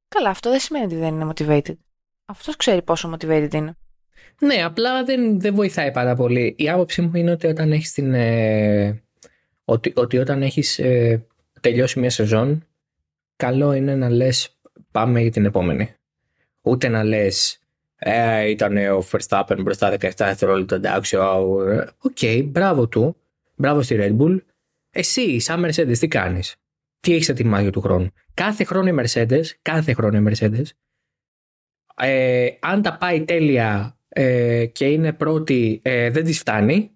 Καλά, αυτό δεν σημαίνει ότι δεν είναι motivated. Αυτός ξέρει πόσο motivated είναι. Ναι, απλά δεν, δεν βοηθάει πάρα πολύ. Η άποψή μου είναι ότι όταν έχεις την. Ε, ότι, ότι όταν έχεις ε, τελειώσει μια σεζόν, καλό είναι να λες πάμε για την επόμενη. Ούτε να λες ε, ήταν ο Verstappen μπροστά 17 δευτερόλεπτα, εντάξει, οκ, okay, μπράβο του, μπράβο στη Red Bull. Εσύ, σαν Mercedes, τι κάνεις; Τι έχεις ετοιμάσει για του χρόνου; Κάθε χρόνο οι Mercedes, κάθε χρόνο οι Mercedes, ε, αν τα πάει τέλεια ε, και είναι πρώτη, ε, δεν της φτάνει.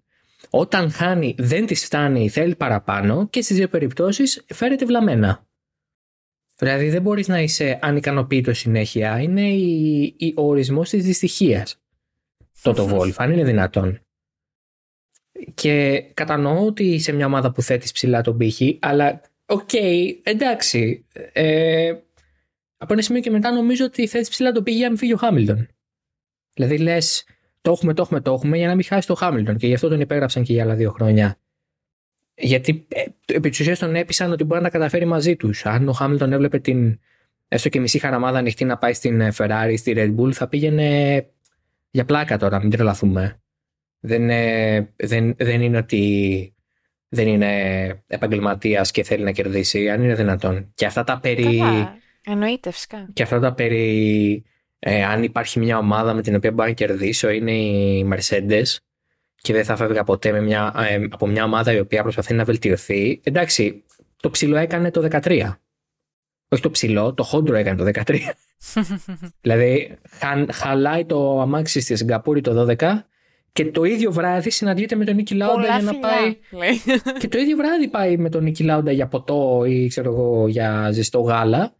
Όταν χάνει, δεν της φτάνει, θέλει παραπάνω και στις δύο περιπτώσεις φέρεται βλαμμένα. Δηλαδή δεν μπορείς να είσαι ανικανοποίητος συνέχεια. Είναι η, η, ο ορισμός της δυστυχίας. Toto Wolff, αν είναι δυνατόν. Και κατανοώ ότι σε μια ομάδα που θέτεις ψηλά τον πύχη, αλλά Οκ, okay, εντάξει. Ε, από ένα σημείο και μετά νομίζω ότι θέτεις ψηλά τον πήχη για να μην φύγει ο Χάμιλτον. Δηλαδή λες, το έχουμε, το έχουμε, το έχουμε για να μην χάσει το Χάμιλτον. Και γι' αυτό τον υπέγραψαν και για άλλα δύο χρόνια. Γιατί ε, επί της ουσίας τον έπεισαν ότι μπορεί να τα καταφέρει μαζί τους. Αν ο Χάμιλτον έβλεπε την έστω και μισή χαραμάδα ανοιχτή να πάει στην ε, Ferrari, στη Red Bull, θα πήγαινε για πλάκα τώρα, μην τρελαθούμε. Δεν, ε, δεν, δεν είναι ότι δεν είναι επαγγελματίας και θέλει να κερδίσει, αν είναι δυνατόν. Και αυτά τα περί. Καλά. Εννοείται, φυσικά. Και αυτά τα περί. Ε, αν υπάρχει μια ομάδα με την οποία μπορώ να κερδίσω, είναι η Mercedes και δεν θα φεύγα ποτέ με μια, ε, από μια ομάδα η οποία προσπαθεί να βελτιωθεί. Εντάξει, το ψηλό έκανε το 13. Όχι το ψηλό, το χόντρο έκανε το 13. δηλαδή, χαλάει το αμάξι στη Σιγκαπούρη το 12 και το ίδιο βράδυ συναντιέται με τον Νίκη Λάουντα για να πάει. και το ίδιο βράδυ πάει με τον Νίκη Λάουντα για ποτό ή ξέρω εγώ για ζεστό γάλα.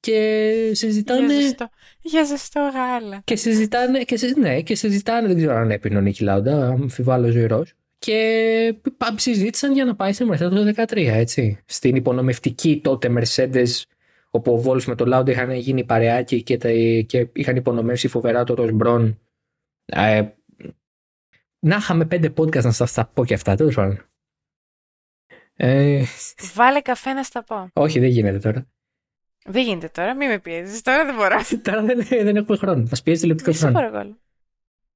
Και συζητάνε. Για ζεστό, για ζεστό γάλα. Και συζητάνε. Και συ... Ναι, και συζητάνε. Δεν ξέρω αν έπινε ο Νίκη Λάουντα, αμφιβάλλω ζωηρό. Και συζήτησαν για να πάει στη Mercedes το 2013, έτσι. Στην υπονομευτική τότε Mercedes, όπου ο Βόλφ με τον Λάουντα είχαν γίνει παρεάκι και, και είχαν υπονομεύσει φοβερά το Ροσμπρόν. Ε, να είχαμε πέντε podcast να σας τα πω και αυτά, τέλος πάντων. Ε... Βάλε καφέ να στα πω. Όχι, δεν γίνεται τώρα. Δεν γίνεται τώρα, μην με πιέζεις. Τώρα δεν μπορώ. τώρα δεν, δεν έχουμε χρόνο. Μα πιέζει τηλεοπτικός χρόνος.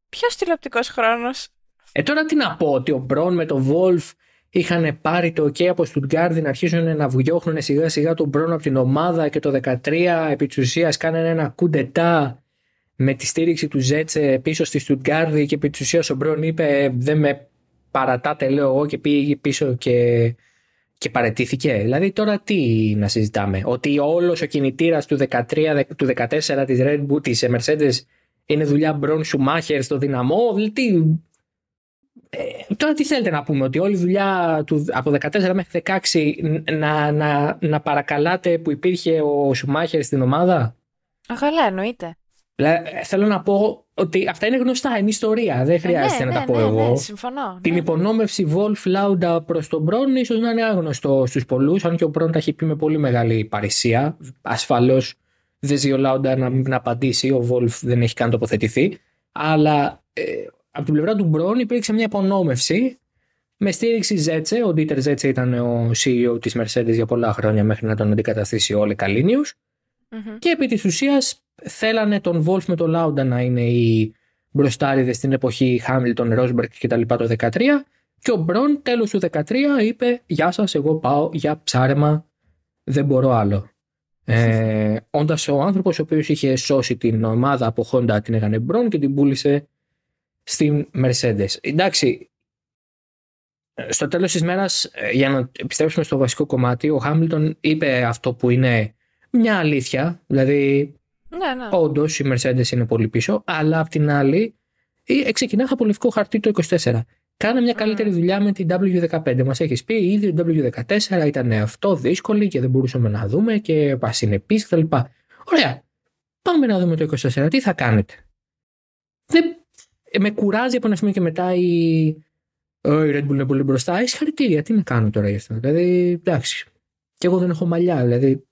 Ποιος τηλεοπτικός χρόνος; Ε, τώρα τι να πω, ότι ο Μπρον με τον Wolf είχαν πάρει το OK από Στουτγκάρδι να αρχίσουν να βγιώχνουν σιγά σιγά τον Μπρον από την ομάδα και το 2013 επί της ουσίας κάνανε ένα κουντετά με τη στήριξη του Ζέτσε πίσω στη Στουτγκάρδη και επί της ουσίας ο Μπρόν είπε δεν με παρατάτε λέω εγώ και πήγε πίσω και και παρετήθηκε. Δηλαδή τώρα τι να συζητάμε; Ότι όλος ο κινητήρας του 13, του 14 της Red Bull, της Mercedes είναι δουλειά Μπρον Σουμάχερ στο δυναμό; Τι... Ε, τώρα τι θέλετε να πούμε, ότι όλη η δουλειά του, από 14 μέχρι 16 να, να, να παρακαλάτε που υπήρχε ο Σουμάχερ στην ομάδα; Αγαλά, εννοείται. Θέλω να πω ότι αυτά είναι γνωστά, είναι ιστορία. Δεν χρειάζεται ε, ναι, να τα ναι, πω ναι, εγώ. Ναι, συμφωνώ. Την ναι, υπονόμευση Wolf Lauda προς τον Μπρόν ίσως να είναι άγνωστο στους πολλούς, αν και ο Μπρόν τα έχει πει με πολύ μεγάλη παρησία. Ασφαλώς δεν ζει ο Lauda να μην απαντήσει, ο Wolf δεν έχει καν τοποθετηθεί. Αλλά ε, από την πλευρά του Μπρόν υπήρξε μια υπονόμευση με στήριξη Ζέτσε. Ο Ντίτερ Ζέτσε ήταν ο CEO της Mercedes για πολλά χρόνια μέχρι να τον αντικαταστήσει ο Όλε Καλίνιους. Μμμ. Και επί της ουσίας θέλανε τον Wolf με τον Λάουντα να είναι οι μπροστάριδες στην εποχή Χάμιλτον, Ρόσμπερκ και τα λοιπά το 13 και ο Μπρον τέλος του 13 είπε «Γεια σας, εγώ πάω για ψάρεμα, δεν μπορώ άλλο». Ε, όντας ο άνθρωπος ο οποίος είχε σώσει την ομάδα από Honda την έκανε Μπρον και την πούλησε στην Mercedes. Εντάξει, στο τέλος της μέρας, ε, για να επιστρέψουμε στο βασικό κομμάτι, ο Χάμιλτον είπε αυτό που είναι μια αλήθεια, δηλαδή Ναι, ναι. όντως η Mercedes είναι πολύ πίσω, αλλά απ' την άλλη ε, ξεκινά από λευκό χαρτί το 24. Κάνε μια καλύτερη δουλειά με την W15. Μας έχεις πει ήδη η W14 ήταν αυτό δύσκολη και δεν μπορούσαμε να δούμε και ασυνεπή κτλ. Ωραία. Πάμε να δούμε το 24. Τι θα κάνετε; Δεν... ε, Με κουράζει από ένα σημείο και μετά η, «Ω, η Red Bull είναι πολύ μπροστά. Έχει χαρακτήρια. Τι να κάνω τώρα γι' αυτό; Δηλαδή, εντάξει. Και εγώ δεν έχω μαλλιά. Δηλαδή,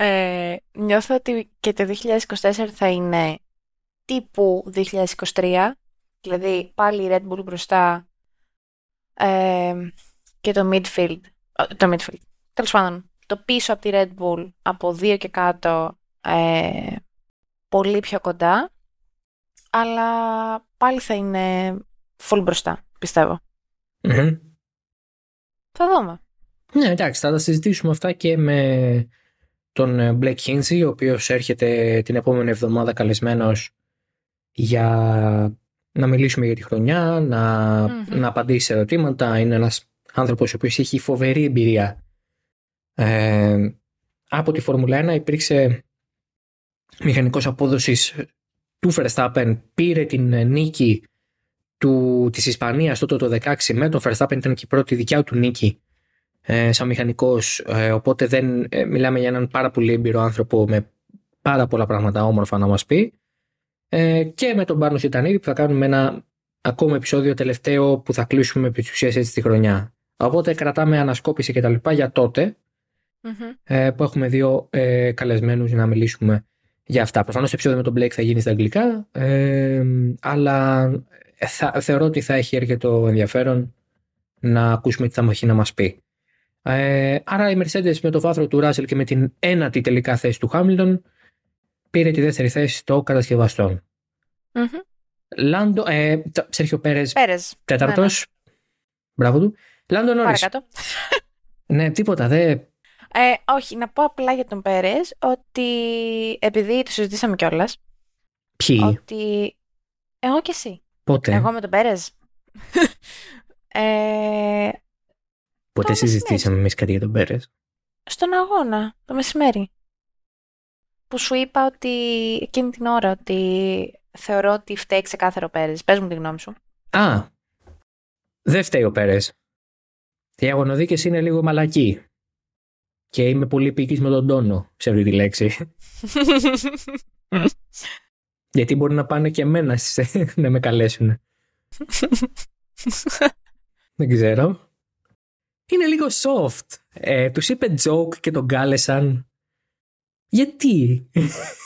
Ε, νιώθω ότι και το 2024 θα είναι τύπου 2023, δηλαδή πάλι η Red Bull μπροστά ε, και το midfield, ε, το midfield, τέλος πάντων, το πίσω από τη Red Bull από δύο και κάτω ε, πολύ πιο κοντά, αλλά πάλι θα είναι full μπροστά, πιστεύω. μμμ. Θα δούμε. Ναι, εντάξει, θα τα συζητήσουμε αυτά και με τον ε, Blake Kinsey, ο οποίος έρχεται την επόμενη εβδομάδα καλεσμένος για να μιλήσουμε για τη χρονιά, να, Μμμ. να απαντήσει σε ερωτήματα. Είναι ένας άνθρωπος ο οποίος έχει φοβερή εμπειρία. Ε, από τη Φόρμουλα 1 υπήρξε μηχανικός απόδοσης του Verstappen, πήρε την ε, νίκη του, της Ισπανίας τότε το 16 με τον Verstappen ήταν και η πρώτη δικιά του νίκη ε, σαν μηχανικός ε, οπότε δεν ε, μιλάμε για έναν πάρα πολύ έμπειρο άνθρωπο με πάρα πολλά πράγματα όμορφα να μας πει ε, και με τον Πάρνο Σιτανίδη που θα κάνουμε ένα ακόμα επεισόδιο τελευταίο που θα κλείσουμε επί της ουσίας έτσι τη χρονιά οπότε κρατάμε ανασκόπηση και τα λοιπά για τότε Μμμ. ε, που έχουμε δύο ε, καλεσμένους να μιλήσουμε για αυτά. Προφανώς το επεισόδιο με τον Blake θα γίνει στα αγγλικά, ε, αλλά θα, θεωρώ ότι θα έχει αρκετό ενδιαφέρον να ακούσουμε τι θα έχει να μας πει. Ε, άρα η Mercedes με το βάθρο του Russell και με την ένατη τελικά θέση του Hamilton πήρε τη δεύτερη θέση των κατασκευαστών. Μμμ. Λάντο, ε, το- Σέρχιο Πέρες Πέρες. τέταρτος, μπράβο του. Λάντο Νόρις. Παρακάτω. Ναι, τίποτα, δεν... Ε, όχι, να πω απλά για τον Πέρες ότι επειδή το συζητήσαμε κιόλας, Ποιοι, ότι εγώ και εσύ. πότε, Εγώ με τον Πέρες. ε, ποτέ το συζητήσαμε εμείς κάτι για τον Πέρες; στον αγώνα, το μεσημέρι. Που σου είπα ότι εκείνη την ώρα ότι θεωρώ ότι φταίει ξεκάθαρο ο Πέρες. Πες μου τη γνώμη σου. Α, δεν φταίει ο Πέρες. Οι αγωνοδίκες είναι λίγο μαλακοί. Και είμαι πολύ επίκης με τον τόνο σε αυτή τη λέξη. Γιατί μπορεί να πάνε και εμένα στις- να με καλέσουν. Δεν ξέρω. Είναι λίγο soft. Ε, τους είπε joke και τον κάλεσαν. Γιατί;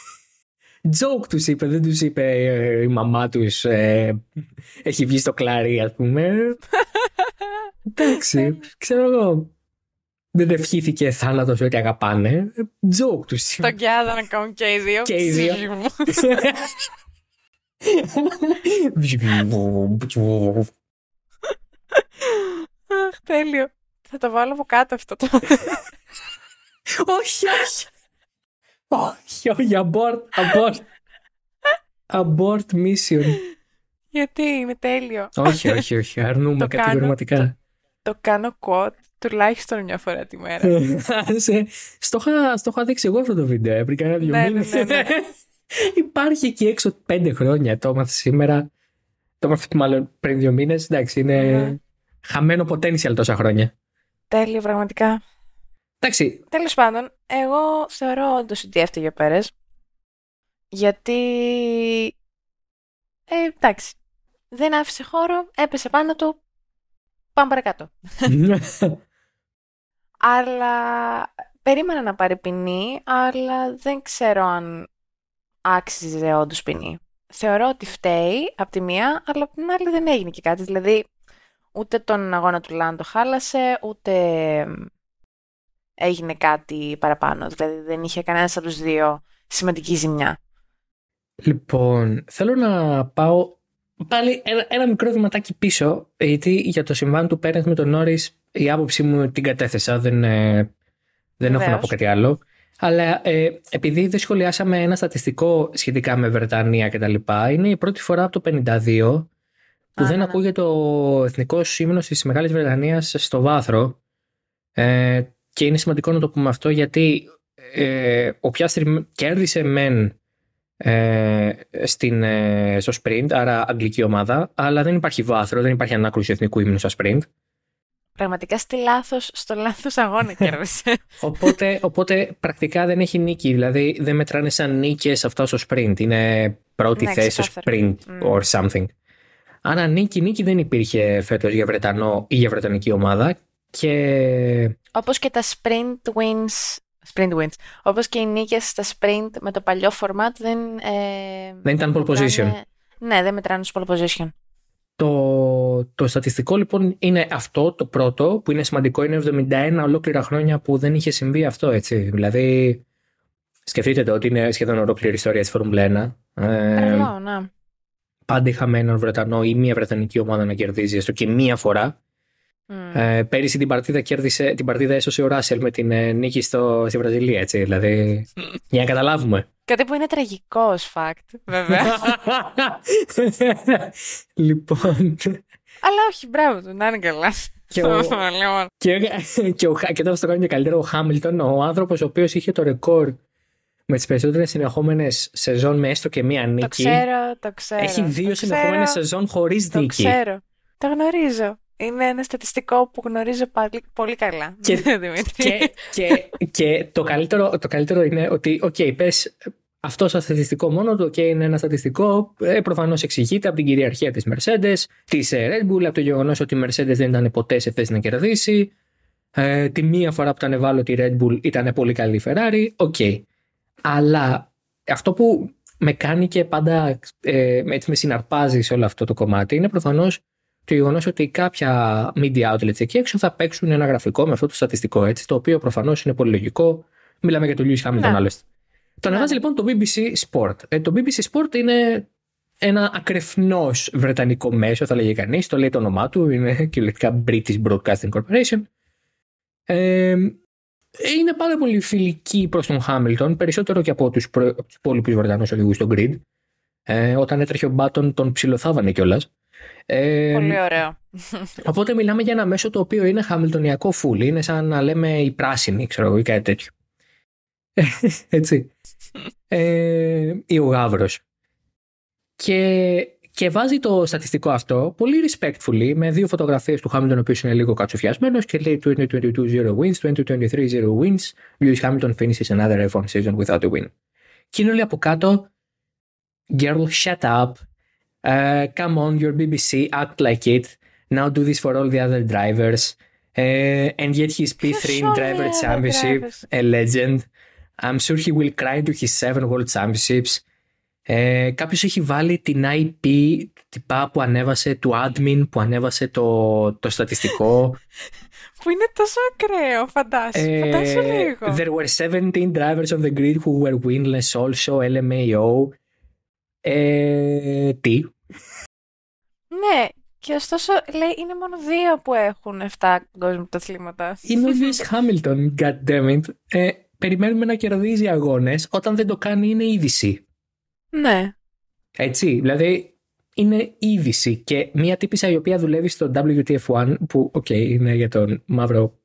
joke τους είπε, δεν τους είπε ε, η μαμά τους ε, έχει βγει στο κλαρί ας πούμε. Εντάξει, ξέρω εγώ. Δεν ευχήθηκε θάνατος ότι αγαπάνε. Joke τους είπε. Τον Κιάδα να κάνουν και οι δύο. Και οι δύο. Αχ, τέλειο. Θα το βάλω από κάτω αυτό το. όχι, όχι. Όχι, όχι, abort, abort. Abort mission. Γιατί είναι τέλειο. όχι, όχι, όχι, αρνούμε Το κάνω. κατηγορηματικά. Το κάνω quote τουλάχιστον μια φορά τη μέρα. στο, είχα, στο είχα δείξει εγώ αυτό το βίντεο ε, πριν κάνα δύο Ναι, ναι, μήνες. ναι, ναι. Υπάρχει εκεί έξω πέντε χρόνια. Το έμαθα σήμερα. Το έμαθα μάλλον πριν δύο μήνες. Εντάξει, είναι Ναι. χαμένο potential τόσα χρόνια. Τέλειο, πραγματικά. Εντάξει, Τέλος πάντων, εγώ θεωρώ όντως ότι έφταιγε ο Πέρες. Γιατί. Ε, εντάξει. Δεν άφησε χώρο, έπεσε πάνω του. Πάμε παρακάτω. Αλλά περίμενα να πάρει ποινή, αλλά δεν ξέρω αν άξιζε όντως ποινή. Θεωρώ ότι φταίει από τη μία, αλλά από την άλλη δεν έγινε και κάτι. Δηλαδή, ούτε τον αγώνα του Λάντο χάλασε, ούτε έγινε κάτι παραπάνω. Δηλαδή, δεν είχε κανένας από τους δύο σημαντική ζημιά. λοιπόν, θέλω να πάω πάλι ένα, ένα μικρό βηματάκι πίσω, γιατί για το συμβάν του Πέρεντ με τον Νόρις η άποψή μου την κατέθεσα. Δεν, ε, δεν έχω να Βεβαίως. πω κάτι άλλο. Αλλά ε, επειδή δεν σχολιάσαμε ένα στατιστικό σχετικά με Βρετανία κτλ., είναι η πρώτη φορά από το 52 που Α, δεν ναι, ναι. ακούγεται ο εθνικός ύμνο της Μεγάλης Βρετανίας στο βάθρο. Ε, και είναι σημαντικό να το πούμε αυτό γιατί ε, ο Πιάστρι κέρδισε μεν ε, στην, ε, στο sprint, άρα αγγλική ομάδα, αλλά δεν υπάρχει βάθρο, δεν υπάρχει ανάκρουση εθνικού ύμνου στα sprint. Πραγματικά στη λάθος, στο λάθος αγώνα κέρδισε. Οπότε, οπότε πρακτικά δεν έχει νίκη, δηλαδή δεν μετράνε σαν νίκες αυτά στο sprint. Είναι πρώτη Ναι, θέση στο ξεκάθαρα. sprint Μμ. or something. Άρα νίκη, νίκη δεν υπήρχε φέτος για Βρετανό ή για Βρετανική ομάδα και Όπως και τα sprint wins, sprint wins, όπως και οι νίκες στα sprint με το παλιό format δεν... Ε, δεν ήταν pole position. μετράνε- Ναι, δεν μετράνε στο pole position. Το, το στατιστικό λοιπόν είναι αυτό το πρώτο που είναι σημαντικό είναι 71 ολόκληρα χρόνια που δεν είχε συμβεί αυτό έτσι. Δηλαδή σκεφτείτε το ότι είναι σχεδόν ολόκληρη ιστορία της Φόρμουλα 1. Ε, Τρελό, ναι. Πάντα είχαμε έναν Βρετανό ή μία Βρετανική ομάδα να κερδίζει έστω και μία φορά. Μμ. Ε, πέρυσι την παρτίδα κέρδισε, την παρτίδα έσωσε ο Ράσελ με την ε, νίκη στο, στη Βραζιλία έτσι. Δηλαδή για να καταλάβουμε. Κάτι που είναι τραγικό ως fact, βέβαια. λοιπόν Αλλά όχι, μπράβο του, να είναι καλά. και ο, Λοιπόν, Και, και, ο, και τώρα θα το κάνει και καλύτερο ο Χάμιλτον, ο άνθρωπος ο οποίος είχε το ρεκόρ με τις περισσότερες συνεχόμενες σεζόν με έστω και μία νίκη. το ξέρω, το ξέρω. Έχει δύο το συνεχόμενες ξέρω, σεζόν χωρίς Το νίκη. ξέρω. Το γνωρίζω. Είναι ένα στατιστικό που γνωρίζω πάλι, πολύ καλά. Και- Δημήτρη. Και, και, και το, καλύτερο, το καλύτερο είναι ότι, οκ, okay, πες αυτό σαν στατιστικό μόνο του, οκ, είναι ένα στατιστικό, ε, προφανώς εξηγείται από την κυριαρχία της Mercedes, της Red Bull, από το γεγονός ότι η Mercedes δεν ήταν ποτέ σε θέση να κερδίσει. Ε, τη μία φορά που ήταν ευάλωτη η Red Bull ήταν πολύ καλή η Ferrari, οκ. Αλλά αυτό που με κάνει και πάντα ε, έτσι με συναρπάζει σε όλο αυτό το κομμάτι είναι προφανώς το γεγονός ότι κάποια media outlets εκεί έξω θα παίξουν ένα γραφικό με αυτό το στατιστικό έτσι, το οποίο προφανώς είναι πολύ λογικό. Μιλάμε για τον Lewis Hamilton Ναι. άλλωστε. Το Ναι. ανεβάζει λοιπόν το BBC Sport. Ε, το BBC Sport είναι ένα ακρεφνός βρετανικό μέσο, θα λέγει κανείς. Το λέει το όνομά του, είναι κυριολεκτικά British Broadcasting Corporation. Ε, είναι πάρα πολύ φιλική προς τον Χάμιλτον, περισσότερο και από τους υπόλοιπους Βρετανούς οδηγούς στο grid. Ε, όταν έτρεχε ο Μπάτον, τον ψιλοθάβανε κιόλας. Ε, Πολύ ωραίο. Οπότε μιλάμε για ένα μέσο το οποίο είναι χαμιλτονιακό full. Είναι σαν να λέμε η πράσινη, ξέρω εγώ, ή κάτι τέτοιο. Έτσι. Ε, ή ο γάβρος. Και, και βάζει το στατιστικό αυτό πολύ respectfully με δύο φωτογραφίες του Χάμιλτον ο οποίος είναι λίγο κατσοφιασμένος και λέει 2022 0 wins, 2023 0 wins, Lewis Hamilton finishes another F1 season without a win. Και είναι όλοι από κάτω Girl, shut up. Uh, come on, your BBC, act like it. Now do this for all the other drivers. Uh, and yet his P3 in all the Driver other Championship, drivers? a legend. I'm sure he will cry to his seven World Championships. Ε, Κάποιος έχει βάλει την IP τυπά που ανέβασε, του admin που ανέβασε το, το στατιστικό. Που είναι τόσο ακραίο, φαντάσου. Ε, Φαντάσου λίγο. there were 17 drivers on the grid who were winless also, LMAO. Ε, τι, Ναι, και ωστόσο λέει είναι μόνο δύο που έχουν 7 παγκόσμια πρωταθλήματα. Είναι ο Lewis Hamilton, goddammit. Ε, περιμένουμε να κερδίζει αγώνες όταν δεν το κάνει είναι είδηση. Ναι. Έτσι, δηλαδή είναι είδηση και μία τύπισσα η οποία δουλεύει στο WTF1 που, οκ, είναι για τον μαύρο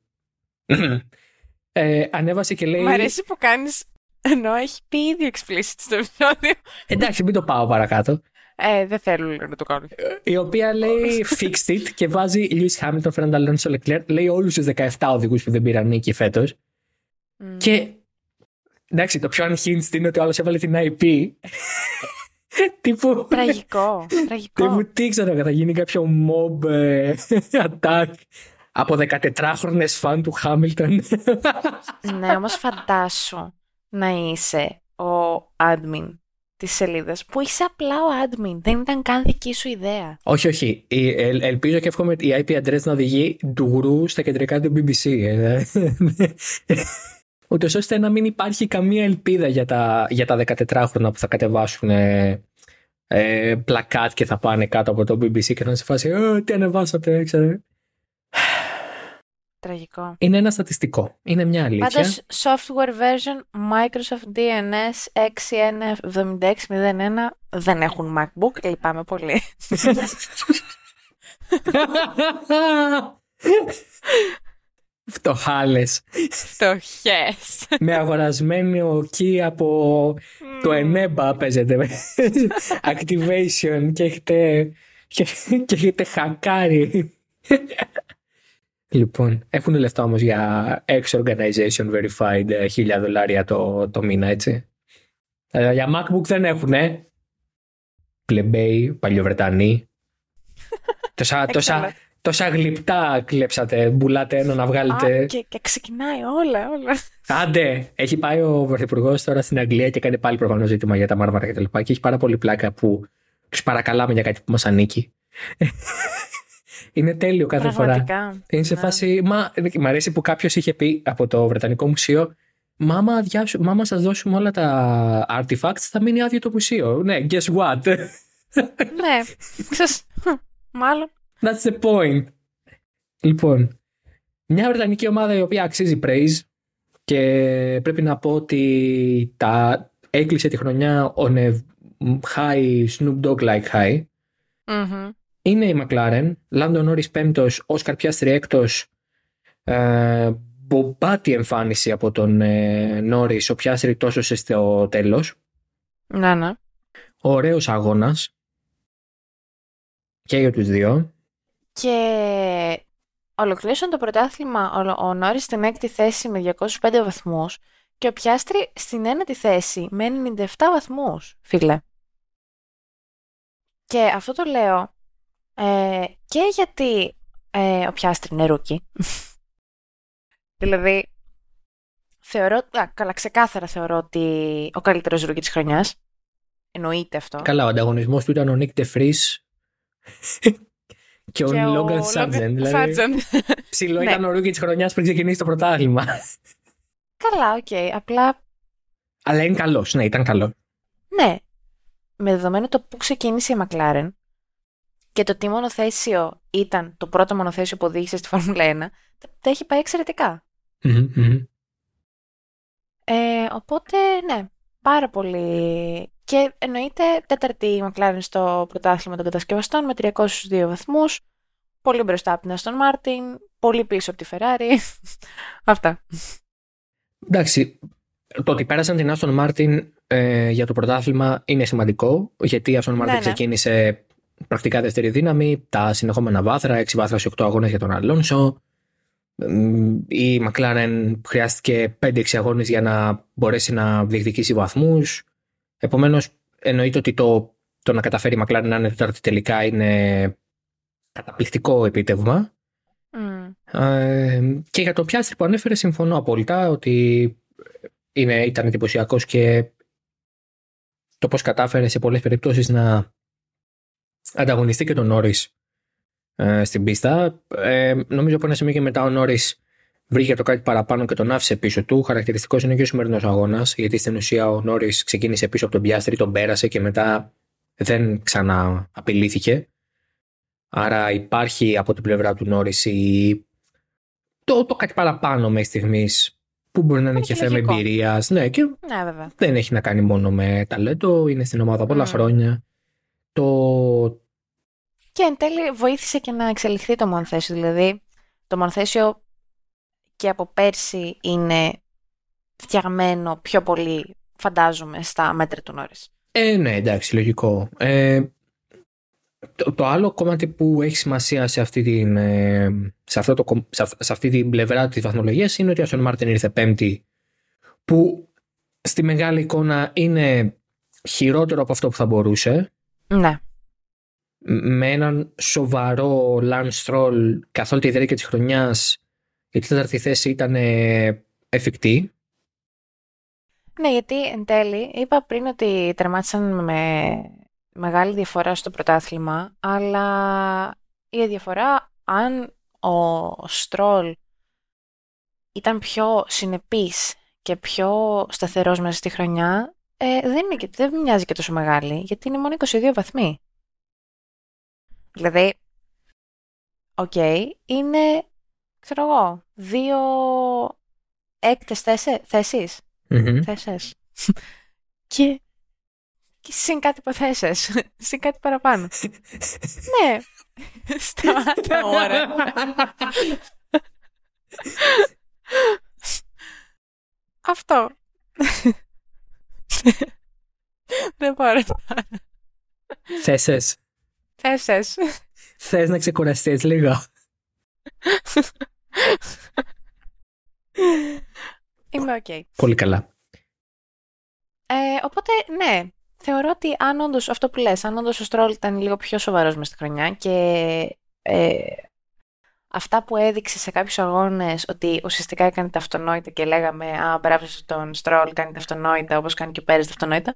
ε, ανέβασε και λέει. Μ' αρέσει που κάνεις. Ενώ έχει πει ήδη explicit στο επεισόδιο. Εντάξει, μην το πάω παρακάτω. Ε, δεν θέλω να το κάνω. Η οποία λέει fixed it και βάζει Lewis Hamilton, Fernando Alonso Leclerc. Λέει όλους τους 17 οδηγούς που δεν πήραν νίκη φέτος. Mm. Και εντάξει, το πιο unhinged είναι ότι ο άλλος έβαλε την IP. Τύπου. Τραγικό. Τραγικό. Τύπου τι ξέρω, θα γίνει κάποιο mob ε, attack από 14χρονε φαν του Χάμιλτον. ναι, όμως φαντάσου να είσαι ο admin της σελίδας που είσαι απλά ο admin. Δεν ήταν καν δική σου ιδέα. όχι, όχι. Ε, ε, ελπίζω και εύχομαι η IP address να οδηγεί ντουγρού στα κεντρικά του BBC. Ε. Ούτως ώστε να μην υπάρχει καμία ελπίδα για τα, για τα 14χρονα που θα κατεβάσουν ε, ε, πλακάτ και θα πάνε κάτω από το BBC και θα είναι σε φάση «Ε, τι ανεβάσατε, ξέρετε. Τραγικό. Είναι ένα στατιστικό. Είναι μια αλήθεια. Πάντως, software version Microsoft DNS 617601 δεν έχουν MacBook. Λυπάμαι πολύ. Φτωχάλες. Φτωχές. με αγορασμένο key από το Eneba παίζετε. Activation και έχετε, και, και έχετε χακάρει. λοιπόν, έχουν λεφτά όμως για X Organization Verified ε, χίλια δολάρια το, το μήνα, έτσι. Ε, για MacBook δεν έχουνε. Πλεμπέι, παλιοβρετανοί. τόσα, τόσα, Έξαλλο. Τόσα γλυπτά κλέψατε. Μπουλάτε ένα να βγάλετε. Α, και, και ξεκινάει όλα, όλα. Άντε, έχει πάει ο Πρωθυπουργός τώρα στην Αγγλία και κάνει πάλι προφανώς ζήτημα για τα μάρμαρα και τα λοιπά. Και έχει πάρα πολύ πλάκα που του παρακαλάμε για κάτι που μας ανήκει. Είναι τέλειο κάθε φορά. Πραγματικά. Είναι σε Ναι. φάση. Μα μ' αρέσει που κάποιος είχε πει από το Βρετανικό Μουσείο. Μα άμα, διάσου, μα άμα σας δώσουμε όλα τα artifacts θα μείνει άδειο το μουσείο. Ναι, guess what? ναι, ξέρεις, μάλλον. That's the point. Λοιπόν, μια βρετανική ομάδα η οποία αξίζει praise και πρέπει να πω ότι τα έκλεισε τη χρονιά on a high Snoop Dogg like high Μμμ. είναι η McLaren, Lando Norris πέμπτος, Όσκαρ Πιάστρη έκτος, ε, μπομπάτη εμφάνιση από τον ε, Norris, ο Πιάστρη τόσο στο τέλος, Ναι, ναι. ωραίος αγώνας και για τους δύο. Και ολοκλήρωσαν το πρωτάθλημα ο, ο Νόρις στην έκτη θέση με 205 βαθμούς και ο Πιάστρη στην ένατη θέση με 97 βαθμούς, φίλε. Και αυτό το λέω ε, και γιατί ε, ο Πιάστρι είναι rookie. δηλαδή, θεωρώ, α, καλά, ξεκάθαρα θεωρώ ότι ο καλύτερος rookie της χρονιάς. Εννοείται αυτό. Καλά, ο ανταγωνισμός του ήταν ο Νικ Ντε Φρις και ο Λόγκαν Σάρτζεντ. Δηλαδή, Sargent. ψηλό Ναι. ήταν ο rookie της χρονιάς πριν ξεκινήσει το πρωτάθλημα. Καλά, οκ. Απλά Αλλά είναι καλός, ναι, ήταν καλό. Ναι, με δεδομένο το που ξεκίνησε η McLaren και το τι μονοθέσιο ήταν το πρώτο μονοθέσιο που οδήγησε στη Φόρμουλα 1, τα- τα έχει πάει εξαιρετικά. Μμμ, μμμ. Ε, οπότε, ναι, πάρα πολύ. Και εννοείται τέταρτη η McLaren στο πρωτάθλημα των κατασκευαστών με 302 βαθμούς, πολύ μπροστά από την Aston Martin, πολύ πίσω από τη Ferrari. Αυτά. Εντάξει, το ότι πέρασαν την Aston Martin ε, για το πρωτάθλημα είναι σημαντικό, γιατί η Aston Martin Ναι, ναι. ξεκίνησε πρακτικά δεύτερη δύναμη, τα συνεχόμενα βάθρα, 6 βάθρας σε 8 αγώνες για τον Αλόνσο. Μ, Η McLaren χρειάστηκε 5-6 αγώνες για να μπορέσει να διεκδικήσει βαθμούς. Επομένως, εννοείται ότι το, το να καταφέρει η McLaren να είναι τέταρτη τελικά είναι καταπληκτικό επίτευγμα. Μμ. Ε, και για το πιάστρι που ανέφερε συμφωνώ απόλυτα ότι είναι, ήταν εντυπωσιακός και το πώς κατάφερε σε πολλές περιπτώσεις να ανταγωνιστεί και τον Νόρις ε, στην πίστα. Ε, νομίζω από ένα σημείο και μετά ο Νόρις βρήκε το κάτι παραπάνω και τον άφησε πίσω του. Χαρακτηριστικός είναι και ο σημερινός αγώνας γιατί στην ουσία ο Νόρις ξεκίνησε πίσω από τον Πιάστρι, τον πέρασε και μετά δεν ξανά απειλήθηκε. Άρα υπάρχει από την πλευρά του Νόρις η... το, το κάτι παραπάνω μέχρι στιγμής που μπορεί να είναι Είναι και και θέμα λογικό. εμπειρίας. Ναι, και Ναι, βέβαια. δεν έχει να κάνει μόνο με ταλέντο, είναι στην ομάδα πολλά Μμ. χρόνια. Το... Και εν τέλει βοήθησε και να εξελιχθεί το μονοθέσιο. Δηλαδή, το μονοθέσιο και από πέρσι είναι φτιαγμένο πιο πολύ, φαντάζομαι, στα μέτρα του Νόρις. Ε, ναι, εντάξει, λογικό. Ε, το, το, άλλο κομμάτι που έχει σημασία σε αυτή την, ε, σε αυτό το, σε αυτή την πλευρά της βαθμολογίας είναι ότι ο Αστον Μάρτιν ήρθε πέμπτη που στη μεγάλη εικόνα είναι χειρότερο από αυτό που θα μπορούσε. Ναι. Με έναν σοβαρό Lance Stroll καθ' όλη τη διάρκεια της χρονιάς η τέταρτη θέση ήταν εφικτή. Ναι, γιατί εν τέλει είπα πριν ότι τερμάτισαν με μεγάλη διαφορά στο πρωτάθλημα, αλλά η διαφορά αν ο Στρόλ ήταν πιο συνεπής και πιο σταθερός μέσα στη χρονιά, ε, δεν, είναι και, δεν μοιάζει και τόσο μεγάλη, γιατί είναι μόνο 22 βαθμοί. Δηλαδή, οκ, είναι, ξέρω εγώ, δύο έκτες θέσεις. Θέσεις. και, και συν κάτι υποθέσεις. συν κάτι παραπάνω. ναι. Σταμάτα, ωραία. Αυτό. Δεν μπορώ. Θέσες. Θέσες. Θες να ξεκουραστείς λίγο. Είμαι OK. Okay. Πολύ καλά. Ε, οπότε, ναι, θεωρώ ότι αν όντως αυτό που λες, αν όντως ο Στρόλ ήταν λίγο πιο σοβαρός μες στη χρονιά και ε, αυτά που έδειξε σε κάποιους αγώνες ότι ουσιαστικά έκανε τα αυτονόητα και λέγαμε «Α, μπράβο τον Στρόλ, κάνει τα αυτονόητα όπως κάνει και ο Πέρες τα αυτονόητα».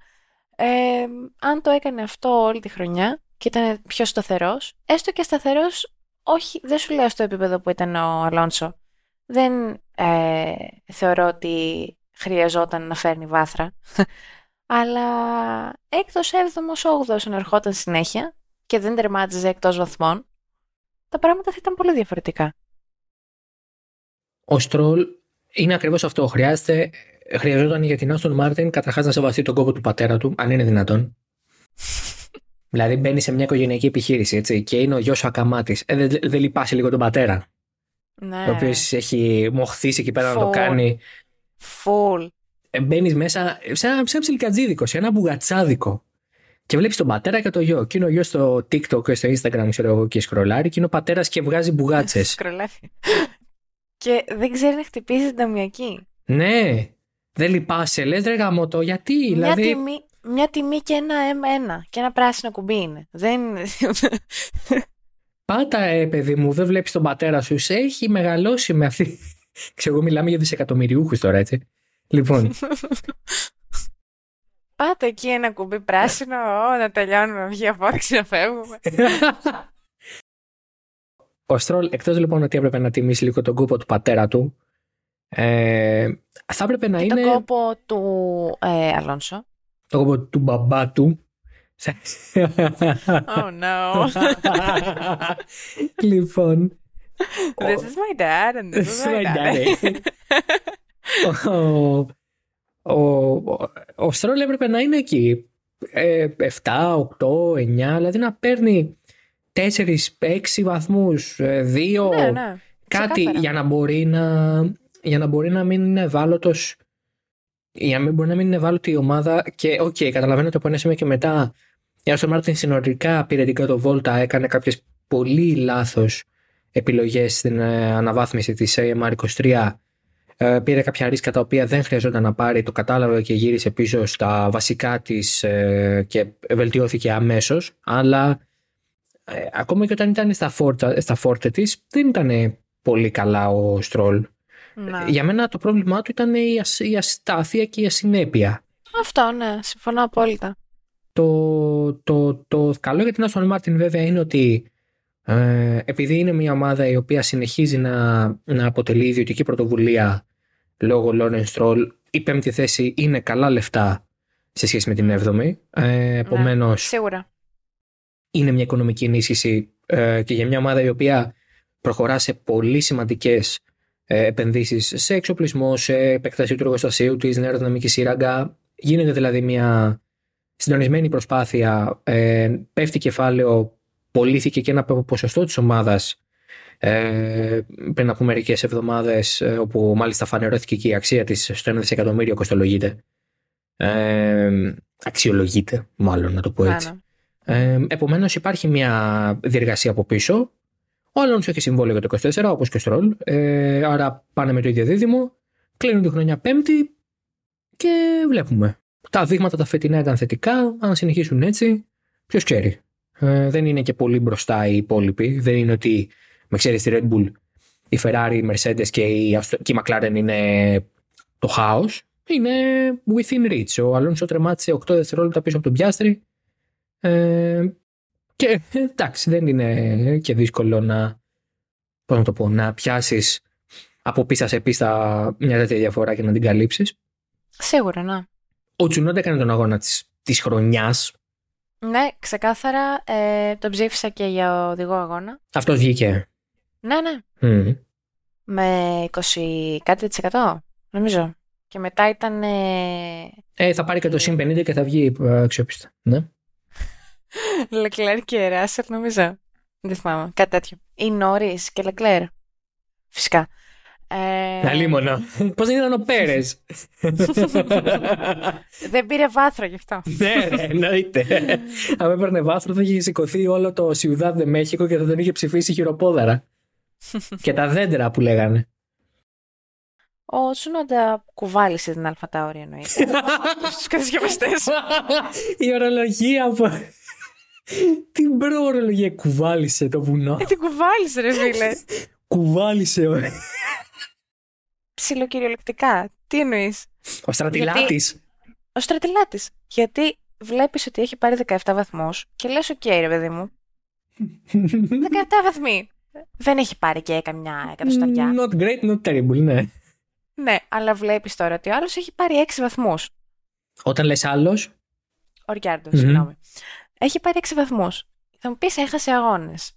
Ε, αν το έκανε αυτό όλη τη χρονιά και ήταν πιο σταθερός, έστω και σταθερός, όχι, δεν σου λέω στο επίπεδο που ήταν ο Αλόνσο, δεν ε, θεωρώ ότι χρειαζόταν να φέρνει βάθρα. Αλλά έκτος, έβδομος, όγδος αν ερχόταν συνέχεια και δεν τερμάτιζε εκτός βαθμών, τα πράγματα θα ήταν πολύ διαφορετικά. Ο Στρόλ είναι ακριβώς αυτό. Χρειάζεται, χρειαζόταν για την Άστον Μάρτιν καταρχάς να σεβαστεί τον κόπο του πατέρα του, αν είναι δυνατόν. Δηλαδή μπαίνει σε μια οικογενειακή επιχείρηση έτσι, και είναι ο γιος Ακαμάτης. Ε, δεν δε λυπάσαι λίγο τον πατέρα. Ναι. Ο οποίο έχει μοχθήσει εκεί πέρα να το κάνει. Φουλ. Ε, Μπαίνεις μέσα σε ένα, σε ένα ψιλικατζίδικο, σε ένα μπουγατσάδικο. Και βλέπεις τον πατέρα και το γιο. Και είναι ο γιος στο TikTok και στο Instagram, ξέρω εγώ, και σκρολάρει. Και είναι ο πατέρας και βγάζει μπουγάτσες. Σκρολάρει. και δεν ξέρει να χτυπήσει την ταμιακή. Ναι. Δεν λυπάσαι, λες ρε γαμότο, γιατί. Μια, δηλαδή... τιμή, μια τιμή και ένα M1 και ένα πράσινο κουμπί είναι. Δεν... Πάτα, ε, παιδί μου, δεν βλέπεις τον πατέρα σου. Σε έχει μεγαλώσει με αυτή. Ξέρω εγώ, μιλάμε για δισεκατομμυριούχους τώρα, έτσι. Λοιπόν. Πάτε εκεί ένα κουμπί πράσινο, ό, να τελειώνουμε, βγει απόδειξη να φεύγουμε. Ο Στρόλ, εκτός λοιπόν ότι έπρεπε να τιμήσει λίγο τον κόπο του πατέρα του, ε, θα έπρεπε να και είναι... τον κόπο του ε, Αλόνσο. Τον κόπο του μπαμπά του. Oh no. λοιπόν... This is my dad and this is my daddy. ο, ο, ο Στρόλ έπρεπε να είναι εκεί. Ε, 7, 8, 9, δηλαδή να παίρνει 4, 6 βαθμούς, 2, ναι, ναι. κάτι Ξεκάθαρα. για να μπορεί να, για να μπορεί να μην είναι ευάλωτος για να μην μπορεί να μην είναι ευάλωτη η ομάδα και OK, okay, καταλαβαίνω ότι από ένα σημείο και μετά. Η Άστον Μάρτιν συνολικά πήρε την κάτω βόλτα, έκανε κάποιες πολύ λάθος επιλογές στην ε, αναβάθμιση της AMR23 ε, πήρε κάποια ρίσκα τα οποία δεν χρειαζόταν να πάρει, το κατάλαβε και γύρισε πίσω στα βασικά της ε, και βελτιώθηκε αμέσως, αλλά ε, ακόμα και όταν ήταν στα, φόρτα, στα φόρτε της δεν ήταν πολύ καλά ο Στρόλ. Ναι. Για μένα το πρόβλημά του ήταν η, ασ, η αστάθεια και η ασυνέπεια. Αυτό, ναι, συμφωνώ απόλυτα. Το, το, το καλό για την Άστον Μάρτιν βέβαια είναι ότι ε, επειδή είναι μια ομάδα η οποία συνεχίζει να, να αποτελεί ιδιωτική πρωτοβουλία λόγω Λόρεν Στρόλ, η πέμπτη θέση είναι καλά λεφτά σε σχέση με την έβδομη. Ε, Επομένως, Ναι, σίγουρα. είναι μια οικονομική ενίσχυση ε, και για μια ομάδα η οποία προχωρά σε πολύ σημαντικές ε, επενδύσεις σε εξοπλισμό, σε επέκταση του εργοστασίου της, νέα αεροδυναμική σύραγγα. Γίνεται δηλαδή μια συντονισμένη προσπάθεια. Ε, πέφτει κεφάλαιο, πωλήθηκε και ένα ποσοστό της ομάδας ε, πριν από μερικές εβδομάδες, ε, όπου μάλιστα φανερώθηκε και η αξία της στο 1 δισεκατομμύριο κοστολογείται. Ε, αξιολογείται, μάλλον να το πω έτσι. Ε, Επομένως, υπάρχει μια διεργασία από πίσω. Ο Αλόνσο έχει συμβόλαιο για το 24, όπως και ο Στρόλ. Ε, άρα πάνε με το ίδιο δίδυμο. Κλείνουν τη χρονιά Πέμπτη και βλέπουμε. Τα δείγματα τα φετινά ήταν θετικά. Αν συνεχίσουν έτσι, ποιος ξέρει. Ε, δεν είναι και πολύ μπροστά οι υπόλοιποι. Δεν είναι ότι, με ξέρεις, τη Red Bull, η Ferrari, η Mercedes και η, και η McLaren είναι το χάος. Είναι within reach. Ο Αλόνσο τερμάτισε 8 δευτερόλεπτα πίσω από τον Πιάστρη. Ε, και εντάξει, δεν είναι και δύσκολο να, πώς να το πω, να πιάσεις από πίστα σε πίστα μια τέτοια διαφορά και να την καλύψεις. Σίγουρα, ναι. Ο Τσουνόντα έκανε τον αγώνα της, της χρονιάς. Ναι, ξεκάθαρα. Ε, τον ψήφισα και για οδηγό αγώνα. Αυτός βγήκε. Ναι, ναι. Mm. Με 20 κάτι της εκατό, νομίζω. Και μετά ήταν... Ε, ε θα πάρει και το συν 50 και θα βγει ε, αξιόπιστα. Ναι. Λεκλέρ και Ράσελ, νομίζω. Δεν θυμάμαι. Κάτι τέτοιο. Ή Νόρι και Λεκλέρ. Φυσικά. Ε... Αλίμονα. Πώς δεν ήταν ο Πέρες; δεν πήρε βάθρο γι' αυτό. ναι, εννοείται. Αν έπαιρνε βάθρο θα είχε σηκωθεί όλο το Σιουδάδ Μέχικο και θα τον είχε ψηφίσει χειροπόδαρα. και τα δέντρα που λέγανε. Ο Τσουνόντα κουβάλισε την AlphaTauri εννοείται. Στους κατασκευαστές. Η ορολογία από. Την προορολογία κουβάλισε το βουνό. Ε, την κουβάλισε, ρε φίλε. κουβάλισε, Ψιλοκυριολεκτικά. Τι εννοείς; Ο στρατηλάτη. Ο στρατηλάτη. Γιατί βλέπεις ότι έχει πάρει 17 βαθμούς και λες: Οκ, ρε παιδί μου. 17 βαθμοί. Δεν έχει πάρει και καμιά εκατοσταριά. Not great, not terrible, ναι. Ναι, αλλά βλέπεις τώρα ότι ο άλλος έχει πάρει 6 βαθμούς. Όταν λες άλλος. Ο Ριάρντος, mm-hmm. συγγνώμη. Έχει πάρει 6 βαθμούς. Θα μου πεις, έχασε αγώνες.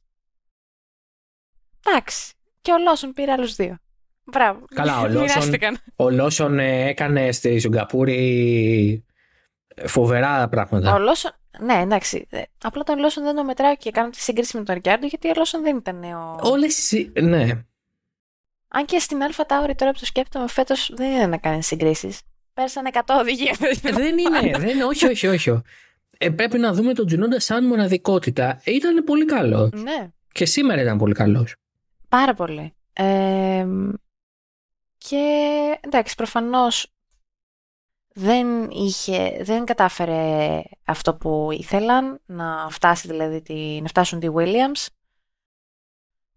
Εντάξει. Και ο Λόσον πήρε άλλους δύο. Μπράβο. Καλά, ο Λόσον, ο Λόσον ε, έκανε στη Σιγκαπούρη φοβερά πράγματα. Ο Λόσον, ναι, εντάξει. Ε, απλά τον Λόσον δεν το μετράω και κάνω τη σύγκριση με τον Ρικάρντο γιατί ο Λόσον δεν ήταν ο. Όλες. Ναι. Αν και στην Αλφα Τάουρη τώρα που το σκέπτομαι φέτος δεν είναι να κάνει συγκρίσεις. Πέρασαν 100 οδηγίε. δεν είναι, δεν, όχι, όχι, όχι. Ε, πρέπει να δούμε τον Τζουνόντα σαν μοναδικότητα. Ήταν πολύ καλό. Ναι. Και σήμερα ήταν πολύ καλός. Πάρα πολύ. Ε, και εντάξει, προφανώς δεν, είχε, δεν κατάφερε αυτό που ήθελαν, να, φτάσει δηλαδή τη, να φτάσουν τη Williams.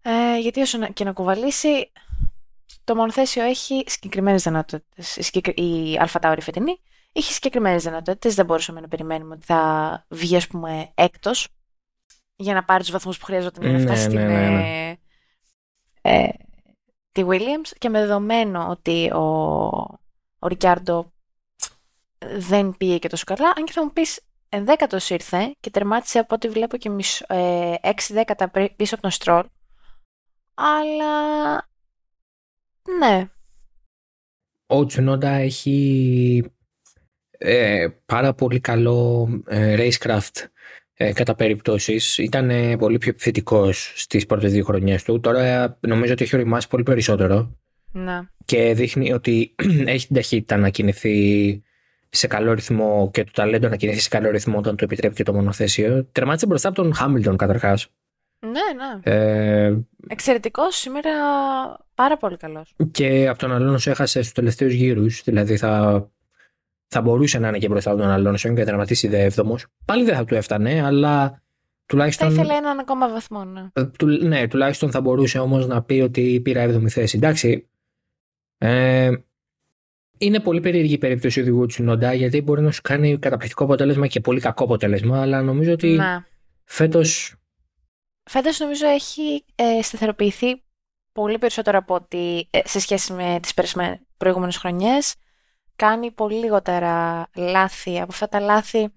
Ε, γιατί όσο και να κουβαλήσει, το μονοθέσιο έχει συγκεκριμένες δυνατότητες. Η Αλφα Τάουρη φετινή είχες συγκεκριμένες δυνατότητες, δεν μπορούσαμε να περιμένουμε ότι θα βγει ας πούμε έκτος για να πάρει τους βαθμούς που χρειαζόταν για να ναι, φτάσει ναι, στην, ναι, ναι. Ε, τη Williams και με δεδομένο ότι ο, ο Ρικιάρντο δεν πήγε και τόσο καλά, αν και θα μου πεις ενδέκατος ήρθε και τερμάτισε από ό,τι βλέπω και μισ, ε, έξι δέκατα πίσω από τον Στρόλ. Αλλά ναι. Ο Τσουνόντα έχει ε, πάρα πολύ καλό ε, racecraft ε, κατά περιπτώσεις. Ήταν πολύ πιο επιθετικός στις πρώτες δύο χρονιές του. Τώρα νομίζω ότι έχει οριμάσει πολύ περισσότερο. Να. Και δείχνει ότι έχει την ταχύτητα να κινηθεί σε καλό ρυθμό και το ταλέντο να κινηθεί σε καλό ρυθμό όταν το επιτρέπει και το μονοθέσιο. Τερμάτισε μπροστά από τον Χάμιλτον καταρχάς. Ναι, ναι. Ε, Εξαιρετικός σήμερα, πάρα πολύ καλός. Και από τον Αλόνσο έχασε στους τελευταίους γύρους. Δηλαδή θα θα μπορούσε να είναι και μπροστά από τον Αλόνσο και να τερματίσει δεύτερο. Πάλι δεν θα του έφτανε, αλλά τουλάχιστον. Θα ήθελε έναν ακόμα βαθμό, ναι. Ε, του, ναι, τουλάχιστον θα μπορούσε όμως να πει ότι πήρα 7η θέση. Εντάξει. Ε, είναι πολύ περίεργη η περίπτωση οδηγού Τσουνόντα γιατί μπορεί να σου κάνει καταπληκτικό αποτέλεσμα και πολύ κακό αποτέλεσμα, αλλά νομίζω ότι ναι. φέτο. Φέτος νομίζω έχει ε, σταθεροποιηθεί πολύ περισσότερο από ότι ε, σε σχέση με τις προηγούμενες χρονιές κάνει πολύ λιγότερα λάθη από αυτά τα λάθη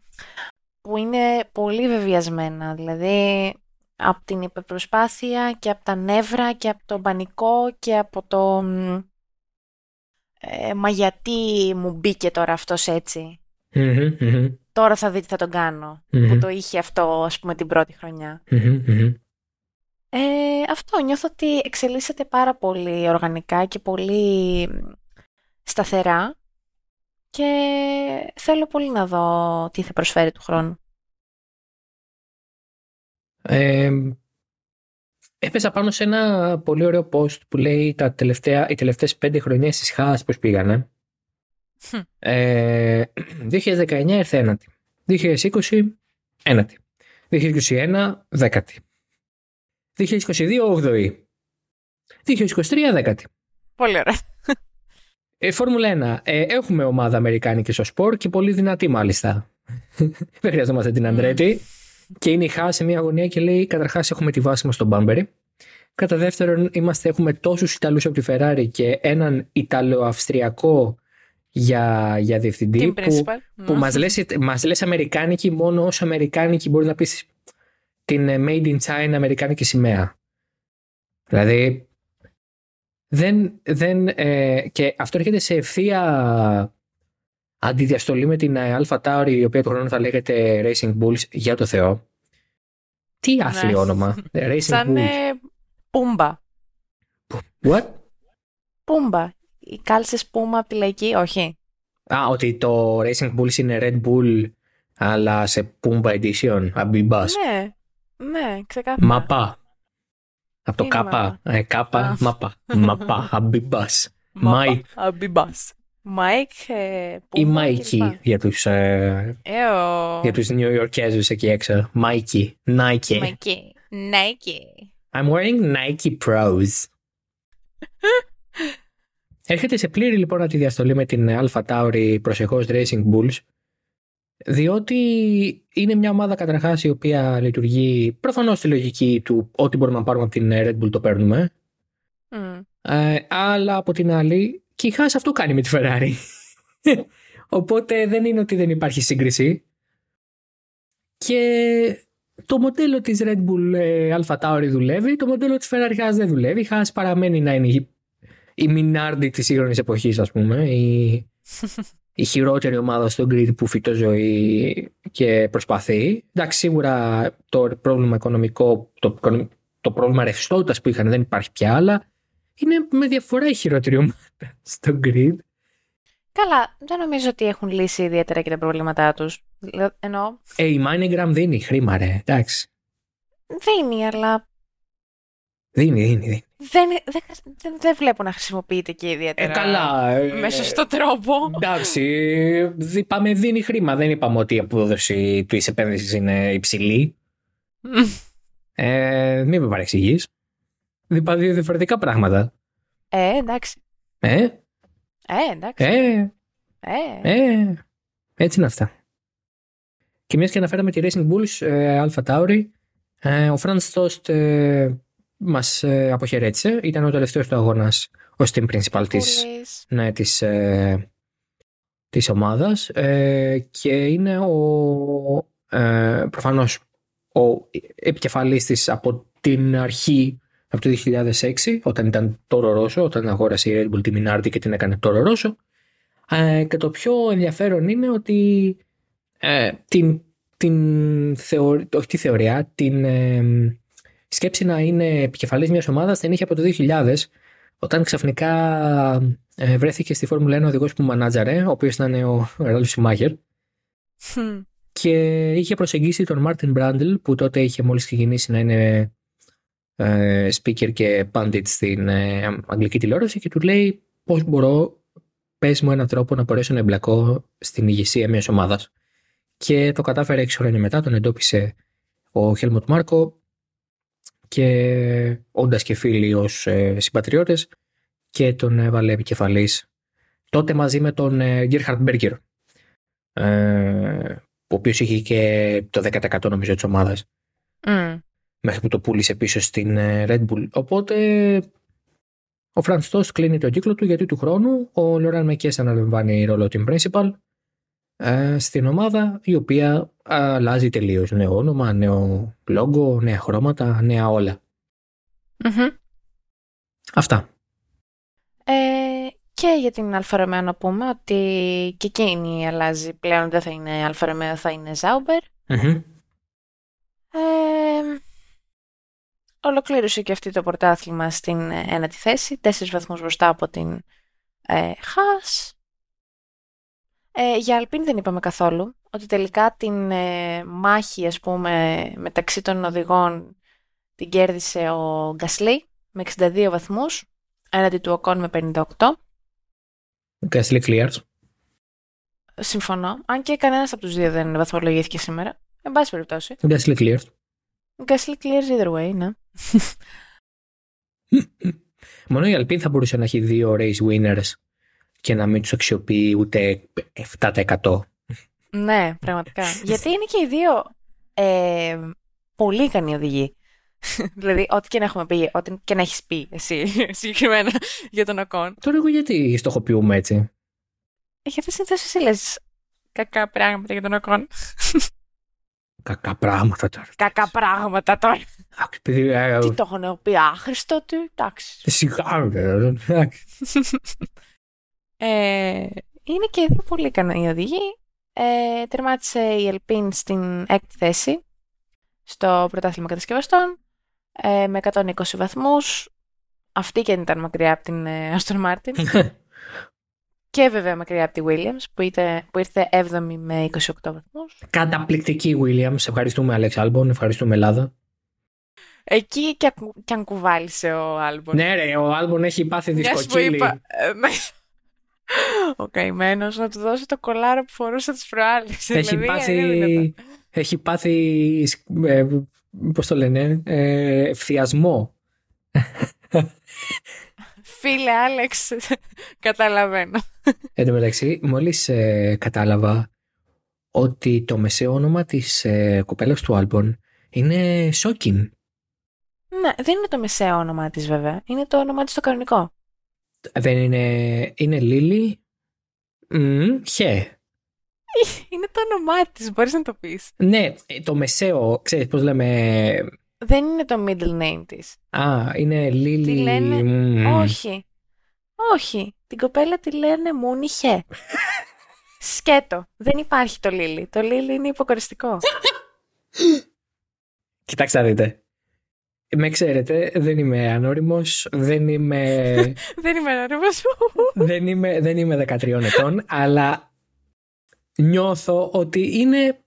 που είναι πολύ βεβαιασμένα. Δηλαδή από την υπεπροσπάθεια και από τα νεύρα και από το πανικό και από το ε, «Μα γιατί μου μπήκε τώρα αυτός Τώρα θα δείτε θα τον κανω Που το είχε αυτό ας πούμε την πρώτη χρονιά. Ε, αυτό αυτό, νιώθω ότι εξελίσσεται πάρα πολύ οργανικά και πολύ σταθερά και θέλω πολύ να δω τι θα προσφέρει του χρόνου. Ε, έπεσα πάνω σε ένα πολύ ωραίο post που λέει τα τελευταία, οι τελευταίες πέντε χρονιές της ΧΑΣ πώς πήγανε. Ε, 2019 ήρθε ένατη. 2020 ένατη. 2021 δέκατη. 2022 όγδοη. 2023 δέκατη. Πολύ ωραία. Ε, Φόρμουλα 1. Ε, έχουμε ομάδα Αμερικάνικη στο σπορ και πολύ δυνατή μάλιστα. Δεν χρειαζόμαστε την Αντρέτη. Και είναι η Χά σε μια αγωνία και λέει: Καταρχάς, έχουμε τη βάση μας στον Μπάμπερι. Κατά δεύτερον, είμαστε, έχουμε τόσους Ιταλούς από τη Ferrari και έναν Ιταλο-Αυστριακό για, για διευθυντή. Team που, principal. που μας, λες, μας λες Αμερικάνικη μόνο ως Αμερικάνικη μπορεί να πεις την ε, Made in China Αμερικάνικη σημαία. Δηλαδή δεν, δεν, ε, και αυτό έρχεται σε ευθεία αντιδιαστολή με την ε, Alpha Tauri η οποία του χρόνου θα λέγεται Racing Bulls για το Θεό. Τι άθλιο Ναι. όνομα. Ε, Racing Σαν Bulls. ε, Πούμπα. What? Πούμπα. Οι κάλσες Πούμα από τη λαϊκή, όχι. Α, ότι το Racing Bulls είναι Red Bull αλλά σε Pumba Edition, Abibas. Ναι, ναι, ξεκάθαρα. Μαπά. Από το Είναι κάπα. Ε, κάπα, Α. μαπά. Μαπά, αμπιμπάς. Μάικ Αμπιμπάς. Μάικ, ε, ή Πούμα Μάικι κλπ. για τους, ε, Έω. για τους Νιουιορκέζους εκεί έξω. Μάικι. Nike. Μάικι. Nike. I'm wearing Nike Pros. Έρχεται σε πλήρη λοιπόν αντιδιαστολή με την Alpha Tauri προσεχώς Racing Bulls διότι είναι μια ομάδα καταρχάς η οποία λειτουργεί προφανώς στη λογική του ό,τι μπορούμε να πάρουμε από την Red Bull το παίρνουμε Μμ. Ε, αλλά από την άλλη, και η Haas αυτό κάνει με τη Ferrari. Οπότε δεν είναι ότι δεν υπάρχει σύγκριση. Και το μοντέλο της Red Bull ε, Alpha Tauri δουλεύει, το μοντέλο της Ferrari Haas δεν δουλεύει. Η Haas παραμένει να είναι η, η Minardi της σύγχρονης εποχής, ας πούμε. Η, η χειρότερη ομάδα στο grid που φυτό ζωή και προσπαθεί. Εντάξει, σίγουρα το πρόβλημα οικονομικό, το, το πρόβλημα ρευστότητας που είχαν δεν υπάρχει πια, αλλά είναι με διαφορά η χειρότερη ομάδα στο grid. Καλά, δεν νομίζω ότι έχουν λύσει ιδιαίτερα και τα προβλήματά τους. Δηλαδή, Εννοώ, Ε, η Minegram δίνει χρήμα, ρε. Εντάξει. δίνει, αλλά Δίνει, δίνει, δίνει. δεν, δεν, δεν, δεν βλέπω να χρησιμοποιείται και ιδιαίτερα. Ε, καλά. ε, Με σωστό τρόπο. Εντάξει. δι- Είπαμε δίνει χρήμα. Δεν είπαμε ότι η απόδοση της επένδυσης είναι υψηλή. Ε, μην με παρεξηγείς. Είπα δύο διαφορετικά πράγματα. Ε, εντάξει. Ε, Ε, εντάξει. ε, Ε, ε. Έτσι είναι αυτά. Και μιας και αναφέραμε τη Racing Bulls, ε, Alpha Tauri, ε, ο Franz Tost ε, μας ε, αποχαιρέτησε. Ήταν ο τελευταίος του αγώνας ως team principal της, Πούλης. ναι, της, ε, της ομάδας ε, και είναι ο, ε, προφανώς ο επικεφαλής της από την αρχή από το 2006 όταν ήταν Toro Rosso, όταν αγόρασε η Red Bull τη Minardi και την έκανε Toro Rosso ε, και το πιο ενδιαφέρον είναι ότι ε, την, την θεω, όχι τη θεωρία, την ε, σκέψη να είναι επικεφαλής μιας ομάδας την είχε από το 2000 όταν ξαφνικά ε, βρέθηκε στη Φόρμουλα 1 ο οδηγός που μανάτζαρε, ο οποίος ήταν ο Ραλφ Σιμάχερ Χμ. και είχε προσεγγίσει τον Μάρτιν Μπράντλ που τότε είχε μόλις ξεκινήσει να είναι ε, speaker και pundit στην ε, αγγλική τηλεόραση και του λέει πώς μπορώ, πες μου έναν τρόπο να μπορέσω να εμπλακώ στην ηγεσία μιας ομάδας. Και το κατάφερε 6 χρόνια μετά, τον εντόπισε ο Χέλμοντ Μάρκο και όντας και φίλοι ως ε, συμπατριώτες και τον έβαλε επικεφαλής τότε μαζί με τον Γκέρχαρτ Μπέργκερ ε, ο οποίος είχε και το 10% νομίζω της ομάδας Μμ. μέχρι που το πούλησε πίσω στην ε, Red Bull. Οπότε ο Franz Tost κλείνει τον κύκλο του γιατί του χρόνου ο Λοράν Μεκές αναλαμβάνει ρόλο team principal ε, στην ομάδα η οποία αλλάζει τελείως νέο όνομα, νέο logo, νέα χρώματα, νέα όλα. Μμμ. Αυτά. Ε, και για την Alfa Romeo να πούμε ότι και εκείνη αλλάζει. Πλέον δεν θα είναι Alfa Romeo, θα είναι Sauber. Μμμ. Ε, ολοκλήρωσε και αυτή το πρωτάθλημα στην ε, ένατη θέση, τέσσερις βαθμούς μπροστά από την ε, Χάς. Ε, για Αλπίν δεν είπαμε καθόλου, ότι τελικά την ε, μάχη, ας πούμε, μεταξύ των οδηγών την κέρδισε ο Γκασλή με 62 βαθμούς, έναντι του Οκόν με 58. Γκασλή clears. Συμφωνώ. Αν και κανένας από τους δύο δεν βαθμολογήθηκε σήμερα. Εν πάση περιπτώσει. Γκασλή clears. Γκασλή clears either way, ναι. Μόνο η Αλπίν θα μπορούσε να έχει δύο race winners και να μην τους αξιοποιεί ούτε 7%. Ναι, πραγματικά. Γιατί είναι και οι δύο ε, πολύ ικανοί οδηγοί. δηλαδή, ό,τι και να έχουμε πει, ό,τι και να έχεις πει εσύ συγκεκριμένα για τον Οκόν. Τώρα εγώ γιατί στοχοποιούμε έτσι; Γιατί συνήθως εσύ λες κακά πράγματα για τον Οκόν. Κακά πράγματα τώρα. Κακά πράγματα τώρα. Ε, Τι το έχω πει, άχρηστο του, εντάξει. Σιγά, ε, είναι και δύο πολύ ικανοί οδηγοί. Ε, τερμάτισε η Ελπίν στην έκτη θέση στο πρωτάθλημα κατασκευαστών ε, με 120 βαθμούς. Αυτή και ήταν μακριά από την ε, Aston Martin. και βέβαια μακριά από τη Williams που, είτε, που ήρθε 7η με 28 βαθμούς. Καταπληκτική Williams. Ευχαριστούμε Αλέξ Άλμπον, ευχαριστούμε Ελλάδα. Εκεί και, και αν κουβάλισε ο Άλμπον. Ναι ρε, ο Άλμπον έχει πάθει δισκοκήλη. Είπα, ε, ναι. ο καημένος να του δώσει το κολάρο που φορούσε τις προάλλες. Έχει δηλαδή, πάθει, έχει πάθει ε, πώς το λένε, ε, ευθιασμό. Φίλε Άλεξ, καταλαβαίνω. Εν τω μεταξύ, μόλις ε, κατάλαβα ότι το μεσαίο όνομα της ε, κοπέλας του Άλμπον είναι Σόκιν. Ναι, δεν είναι το μεσαίο όνομα της βέβαια. Είναι το όνομα της το κανονικό. Δεν είναι... Είναι Λίλι mm, Χε. Είναι το όνομά της, μπορείς να το πεις. Ναι, ε, το μεσαίο, ξέρεις πώς λέμε... Δεν είναι το middle name της. Α, είναι Λίλι... Τι λένε... Όχι. Όχι. Την κοπέλα τη λένε Μούνι Χε. Σκέτο. Δεν υπάρχει το Λίλι. Το Λίλι είναι υποκοριστικό. Κοιτάξτε να δείτε. Με ξέρετε, δεν είμαι ανώριμος, δεν είμαι... δεν είμαι ανώριμος. δεν, είμαι, δεν είμαι 13 ετών, αλλά νιώθω ότι είναι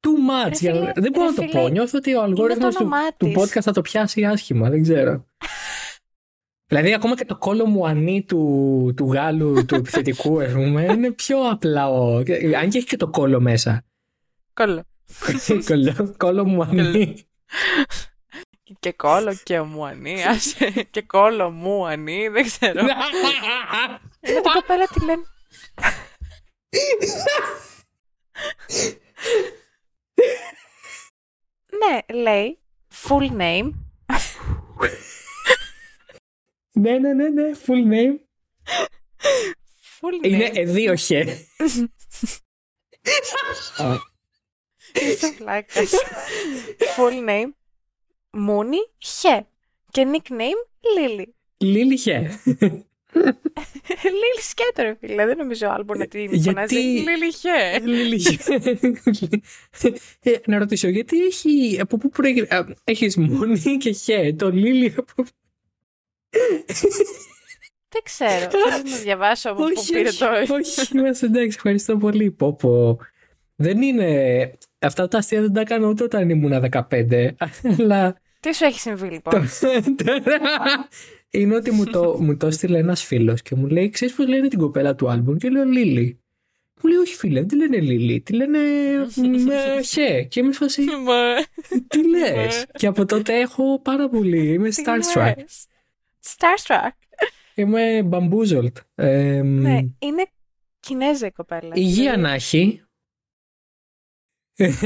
too much. φίλε, δεν μπορώ να το πω. Νιώθω ότι ο αλγόριθμος του, του podcast θα το πιάσει άσχημα. Δεν ξέρω. δηλαδή, ακόμα και το κόλλο μου ανή του, του Γάλλου, του επιθετικού, ας πούμε, είναι πιο απλά. Ο, αν και έχει και το κόλλο μέσα. Κόλλο. κόλλο, κόλλο μου ανή. Και κόλλο και μου ανή, και κόλλο μου ανή, δεν ξέρω. Είναι την κοπέλα τη λένε. ναι, λέει full name. ναι, ναι, ναι, ναι, full name. Full name. Είναι δύο χε. Είσαι πλάκας. Full name. Μούνι Χε. Και nickname Λίλι. Λίλι Χε. Λίλι σκέτο ρε φίλε, δεν νομίζω άλλο να την φωνάζει. Λίλι χέ. Λίλι ε, Να ρωτήσω, γιατί έχει, από πού προέρχεται, έχεις μόνη και χέ, το Λίλι από... Δεν ξέρω, θέλω να διαβάσω από πού πήρε το... Όχι, είμαστε εντάξει, ευχαριστώ πολύ, Πόπο. Δεν είναι, αυτά τα αστεία δεν τα κάνω ούτε όταν ήμουν 15, αλλά... Τι σου έχει συμβεί λοιπόν; Είναι ότι μου το, μου το έστειλε ένας φίλος και μου λέει: Ξέρεις πώς λένε την κοπέλα του άλμπουμ, και λέω Λίλι. Μου λέει: Όχι, φίλε, δεν τη λένε Λίλι, τη λένε με χε. Και είμαι σφασί. Τι λες; και από τότε έχω πάρα πολύ. Είμαι starstruck. Starstruck. Είμαι bamboozled. ναι, είναι Κινέζα η κοπέλα. Υγεία να έχει.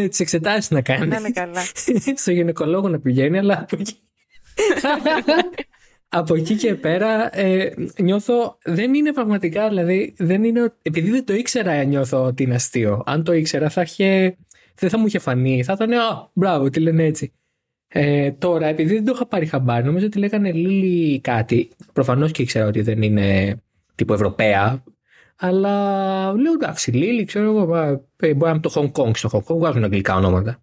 Τις εξετάσεις να κάνει. Να είναι καλά. Στο γυναικολόγο να πηγαίνει, αλλά από εκεί. Και πέρα ε, νιώθω δεν είναι πραγματικά δηλαδή δεν είναι, επειδή δεν το ήξερα νιώθω ότι είναι αστείο. Αν το ήξερα θα είχε, δεν θα μου είχε φανεί. Θα ήταν α, μπράβο τι λένε έτσι ε, τώρα επειδή δεν το είχα πάρει χαμπάρι νομίζω ότι λέγανε Λίλι κάτι. Προφανώς και ήξερα ότι δεν είναι τύπου Ευρωπαία αλλά λέω εντάξει Λίλι ξέρω εγώ ε, μπορεί να είναι το Hong Kong στο Hong Kong βγάζουν αγγλικά ονόματα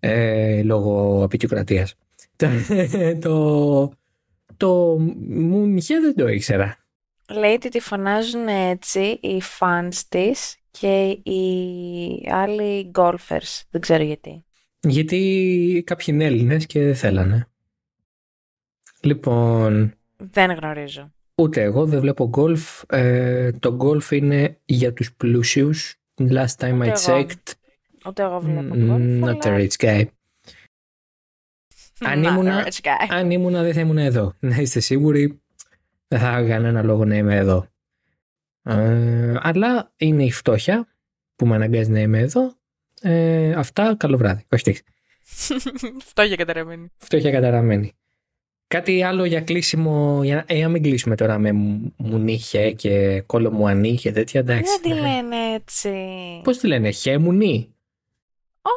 ε, λόγω απεικιοκρατίας το, το Μουνιχέ δεν το ήξερα. Λέει ότι τη φωνάζουν έτσι οι fans της και οι άλλοι golfers. Δεν ξέρω γιατί. Γιατί κάποιοι είναι Έλληνες και δεν θέλανε. Λοιπόν, Δεν γνωρίζω. Ούτε εγώ δεν βλέπω golf. Ε, το golf είναι για τους πλούσιους. Last time I Ούτε εγώ. checked, Ούτε εγώ βλέπω mm, golf. not a αλλά- rich guy. Αν Not a ήμουνα- rich guy. Αν ήμουνα δεν θα ήμουν εδώ. Να είστε σίγουροι δεν θα είχα κανένα λόγο να είμαι εδώ. Ε, αλλά είναι η φτώχεια που με αναγκάζει να είμαι εδώ. Ε, αυτά, καλό βράδυ. Όχι, τι. Φτώχεια καταραμένη. φτώχεια καταραμένη. Κάτι άλλο για κλείσιμο, για να, ε, να μην κλείσουμε τώρα με μου- μουνίχε και κόλλο μουανί και τέτοια, εντάξει. Δεν τη λένε έτσι. Πώς τη λένε, χέ μουνί.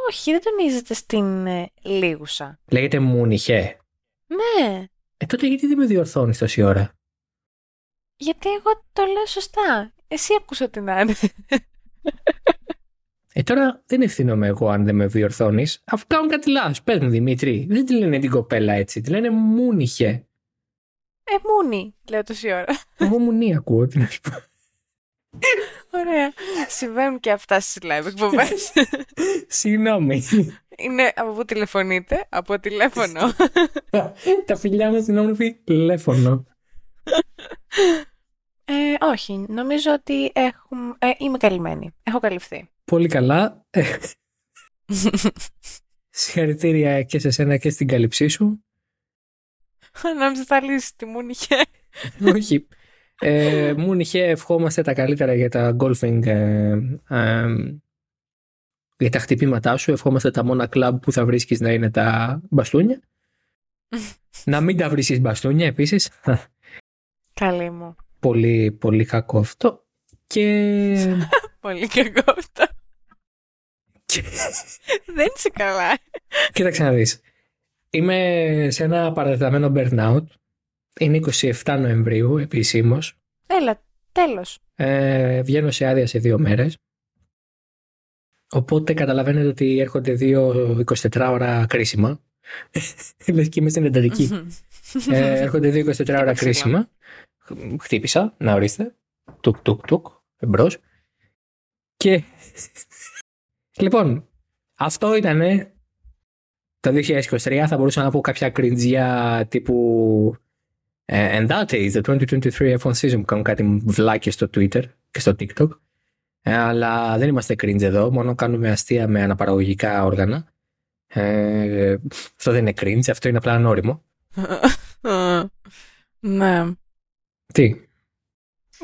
Όχι, δεν τονίζεται στην ε, λίγουσα. Λέγεται μουνιχέ. Ναι, Ε, τότε γιατί δεν με διορθώνεις τόση ώρα; γιατί εγώ το λέω σωστά. Εσύ άκουσα την Άννη. Ε, τώρα δεν ευθύνομαι εγώ αν δεν με διορθώνεις. Αφού κάνουν κάτι λάθος. Πες μου, Δημήτρη. Δεν τη λένε την κοπέλα έτσι. Τη λένε Μούνιχε. Ε, μούνι, λέω τόση ώρα. Εγώ Μουνί ακούω. Τι να σου πω. Ωραία. Συμβαίνουν και αυτά στις live εκπομπές. Συγγνώμη. Είναι από πού τηλεφωνείτε, από τηλέφωνο. Τα φιλιά μας στην όμορφη τηλέφωνο. Ε, όχι, νομίζω ότι έχουμε... ε, είμαι καλυμμένη. Έχω καλυφθεί. Πολύ καλά. Ε, Συγχαρητήρια και σε σένα και στην κάλυψή σου. Νόμιζα θα λύσει τη μούνιχε. Όχι. Ε, Μούνιχε, ευχόμαστε τα καλύτερα για τα golfing. ε, ε, για τα χτυπήματά σου. Ευχόμαστε τα μόνα κλαμπ που θα βρίσκεις να είναι τα μπαστούνια. να μην τα βρίσκεις μπαστούνια επίσης. Καλή μου. πολύ, πολύ κακό αυτό. Και... Πολύ κακό αυτό. Δεν είσαι καλά. Κοίταξε να δεις. Είμαι σε ένα παρατεταμένο burnout. Είναι 27 Νοεμβρίου επισήμως. Έλα, τέλος. Ε, βγαίνω σε άδεια σε δύο μέρες. Οπότε καταλαβαίνετε ότι έρχονται δύο 24 ώρα κρίσιμα. Λες και είμαι στην εντατική. ε, έρχονται δύο 24 ώρα Χτύπησε, κρίσιμα. Χτύπησα, να ορίστε. Τουκ, τουκ, τουκ. Εμπρός. Και. Λοιπόν, αυτό ήταν το 2023. Θα μπορούσα να πω κάποια κριντζιά τύπου. ε, and that is the 2023 F1 season που κάνουν κάτι βλάκες στο Twitter και στο TikTok. Ε, αλλά δεν είμαστε cringe εδώ, μόνο κάνουμε αστεία με αναπαραγωγικά όργανα. Ε, αυτό δεν είναι cringe, αυτό είναι απλά ανώριμο. ναι. Τι,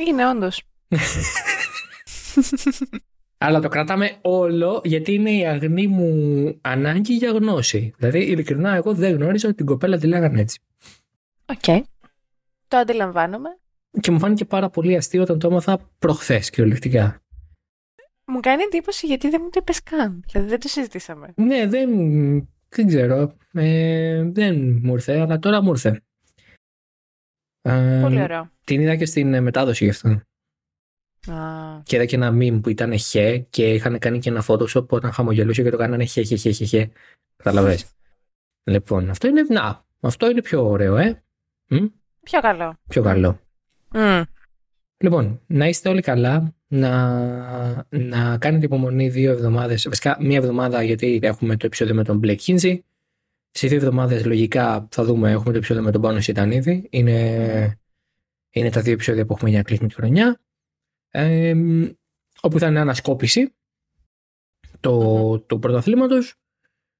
Είναι όντως. Αλλά το κρατάμε όλο γιατί είναι η αγνή μου ανάγκη για γνώση. Δηλαδή, ειλικρινά, εγώ δεν γνώριζα ότι την κοπέλα τη λέγανε έτσι. Οκ. Το αντιλαμβάνομαι. Και μου φάνηκε πάρα πολύ αστείο όταν το έμαθα προχθές κυριολεκτικά. Μου κάνει εντύπωση γιατί δεν μου το είπες καν. Δηλαδή δεν το συζητήσαμε. Ναι, δεν, δεν ξέρω. Ε, δεν μου ήρθε, αλλά τώρα μου ήρθε. Ε, Πολύ ωραίο. Την είδα και στην ε, μετάδοση γι' αυτό. Α, Και είδα και ένα meme που ήταν χε και είχαν κάνει και ένα photoshop που όταν χαμογελούσε και το κάνανε χε, χε, χε, χε, χε. Καταλαβες. λοιπόν, αυτό είναι, να, αυτό είναι πιο ωραίο, ε. Μ; πιο καλό. Πιο καλό. Μμ. Λοιπόν, να είστε όλοι καλά, να, να κάνετε υπομονή δύο εβδομάδες, βασικά μία εβδομάδα γιατί έχουμε το επεισόδιο με τον Blake Kinsey. Σε δύο εβδομάδες λογικά θα δούμε, έχουμε το επεισόδιο με τον Πάνο Σιτανίδη. Είναι, είναι τα δύο επεισόδια που έχουμε για να κλείσουμε τη χρονιά. Ε, όπου θα είναι ανασκόπηση το, τους πρωταθλήματος.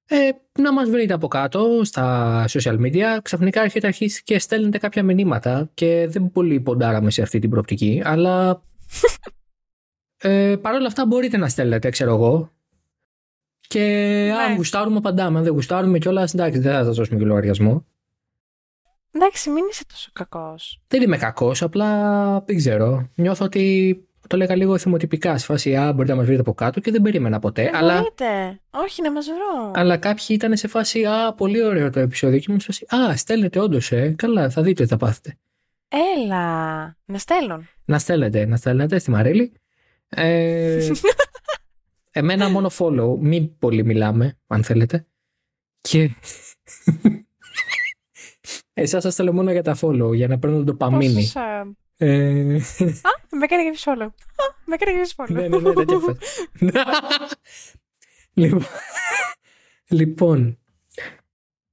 Ε, να μας βρείτε από κάτω στα social media. Ξαφνικά έρχεται αρχίσει και στέλνετε κάποια μηνύματα και δεν πολύ ποντάραμε σε αυτή την προοπτική, αλλά ε, παρόλα αυτά μπορείτε να στέλνετε, ξέρω εγώ. Και αν Ναι. γουστάρουμε απαντάμε, αν δεν γουστάρουμε κιόλας, εντάξει, δεν θα σας δώσουμε και λογαριασμό. Εντάξει, μην είσαι τόσο κακός. Δεν είμαι κακός, απλά δεν ξέρω. Νιώθω ότι το λέγα λίγο θυμοτυπικά σε φάση Α, μπορείτε να μας βρείτε από κάτω και δεν περίμενα ποτέ. Δεν αλλά, μπορείτε. Όχι, να μας βρω. αλλά κάποιοι ήταν σε φάση Α, πολύ ωραίο το επεισόδιο και ήμουν σε φάση Α, στέλνετε όντως, ε. Καλά, θα δείτε τι θα πάθετε. Έλα. Να στέλνουν. Να στέλνετε, να στέλνετε στη Μαρίλη. Ε, εμένα μόνο follow, μην πολύ μιλάμε, αν θέλετε. Και Εσάς σας θέλω μόνο για τα follow, για να παίρνω το παμίνι. Πόσο sad. Ε, Α, με έκανε και follow. Α, με έκανε και follow. ναι, ναι, ναι, τέτοια φάση. λοιπόν, λοιπόν,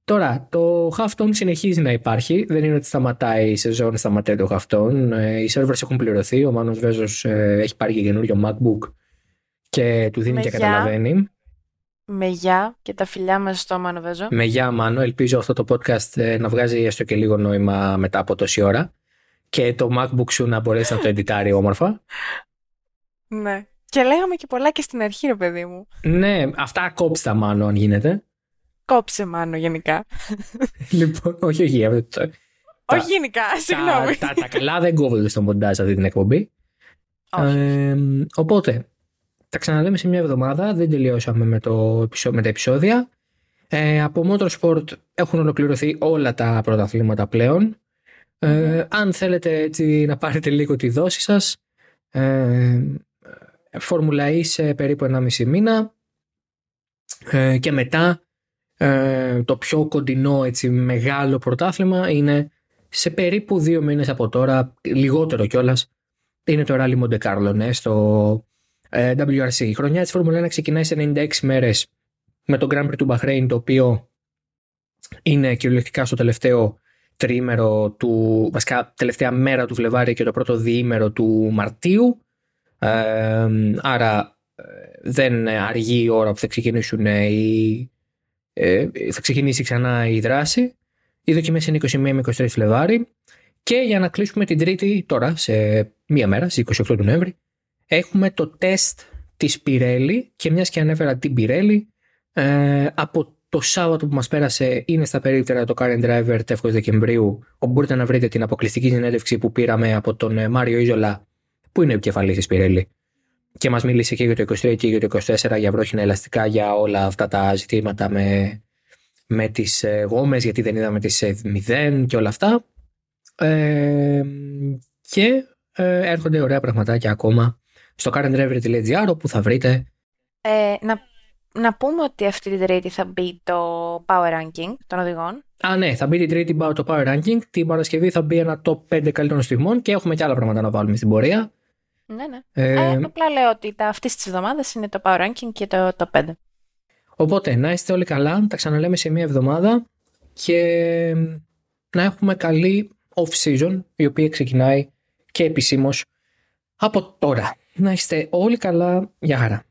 τώρα το Halftone συνεχίζει να υπάρχει. Δεν είναι ότι σταματάει η σεζόν, σταματάει το Halftone. Ε, οι servers έχουν πληρωθεί. Ο Μάνος Βέζος ε, έχει πάρει και καινούριο MacBook και του δίνει Με και γεια. καταλαβαίνει. Με γεια και τα φιλιά μας στο Μάνο Βέζο. Με γεια Μάνο, ελπίζω αυτό το podcast ε, να βγάζει έστω και λίγο νόημα μετά από τόση ώρα και το MacBook σου να μπορέσει να το εντιτάρει όμορφα. Ναι. Και λέγαμε και πολλά και στην αρχή, ρε παιδί μου. Ναι, αυτά κόψτα Μάνο αν γίνεται. Κόψε Μάνο γενικά. λοιπόν, όχι, όχι. αυτό το- Τα- Όχι γενικά, συγγνώμη. Τα, τα, τα καλά δεν κόβονται στο μοντάζ αυτή την εκπομπή. Όχι. Ε, οπότε, τα ξαναλέμε σε μια εβδομάδα. Δεν τελειώσαμε με, το, επεισο- με τα επεισόδια. Ε, από Motorsport έχουν ολοκληρωθεί όλα τα πρωταθλήματα πλέον. Ε, αν θέλετε έτσι να πάρετε λίγο τη δόση σας, ε, Φόρμουλα E σε περίπου 1,5 μήνα ε, και μετά ε, το πιο κοντινό έτσι, μεγάλο πρωτάθλημα είναι σε περίπου δύο μήνες από τώρα, λιγότερο κιόλας, είναι το Rally Monte Carlo, ναι, στο ε, WRC. Η χρονιά της Φόρμουλα 1 ξεκινάει σε 96 μέρες με το Grand Prix του Bahrain, το οποίο είναι κυριολεκτικά στο τελευταίο τριήμερο του, βασικά τελευταία μέρα του Φλεβάρι και το πρώτο διήμερο του Μαρτίου. Ε, άρα ε, δεν αργεί η ώρα που θα ξεκινήσουν οι, ε, θα ξεκινήσει ξανά η δράση. Οι δοκιμές είναι 21 με 23 Φλεβάρι και για να κλείσουμε την Τρίτη τώρα σε μία μέρα, στις 28 του Νοέμβρη, έχουμε το τεστ της Pirelli και μιας και ανέφερα την Pirelli ε, από το Σάββατο που μας πέρασε είναι στα περίπτερα το Current Driver τεύχος Δεκεμβρίου όπου μπορείτε να βρείτε την αποκλειστική συνέντευξη που πήραμε από τον ε, Μάριο Ιζολα που είναι επικεφαλής της Pirelli. Και μας μίλησε και για το 23 και για το 24 για βρόχινα ελαστικά για όλα αυτά τα ζητήματα με, με τις ε, γόμες γιατί δεν είδαμε τις ε, 0 και όλα αυτά. Ε, και ε, έρχονται ωραία πραγματάκια ακόμα στο currentdriver.gr όπου θα βρείτε Ε, να, να πούμε ότι αυτή την Τρίτη θα μπει το Power Ranking των οδηγών. Α, ναι, θα μπει την τρίτη μπα- το Power Ranking. Την Παρασκευή θα μπει ένα top 5 καλύτερων στιγμών και έχουμε και άλλα πράγματα να βάλουμε στην πορεία. Ναι, ναι. Ε, Ε, απλά λέω ότι τα αυτής της εβδομάδας είναι το Power Ranking και το, το 5. οπότε, να είστε όλοι καλά. Τα ξαναλέμε σε μία εβδομάδα και να έχουμε καλή off-season η οποία ξεκινάει και επισήμως από τώρα. Να είστε όλοι καλά. Γεια χαρά.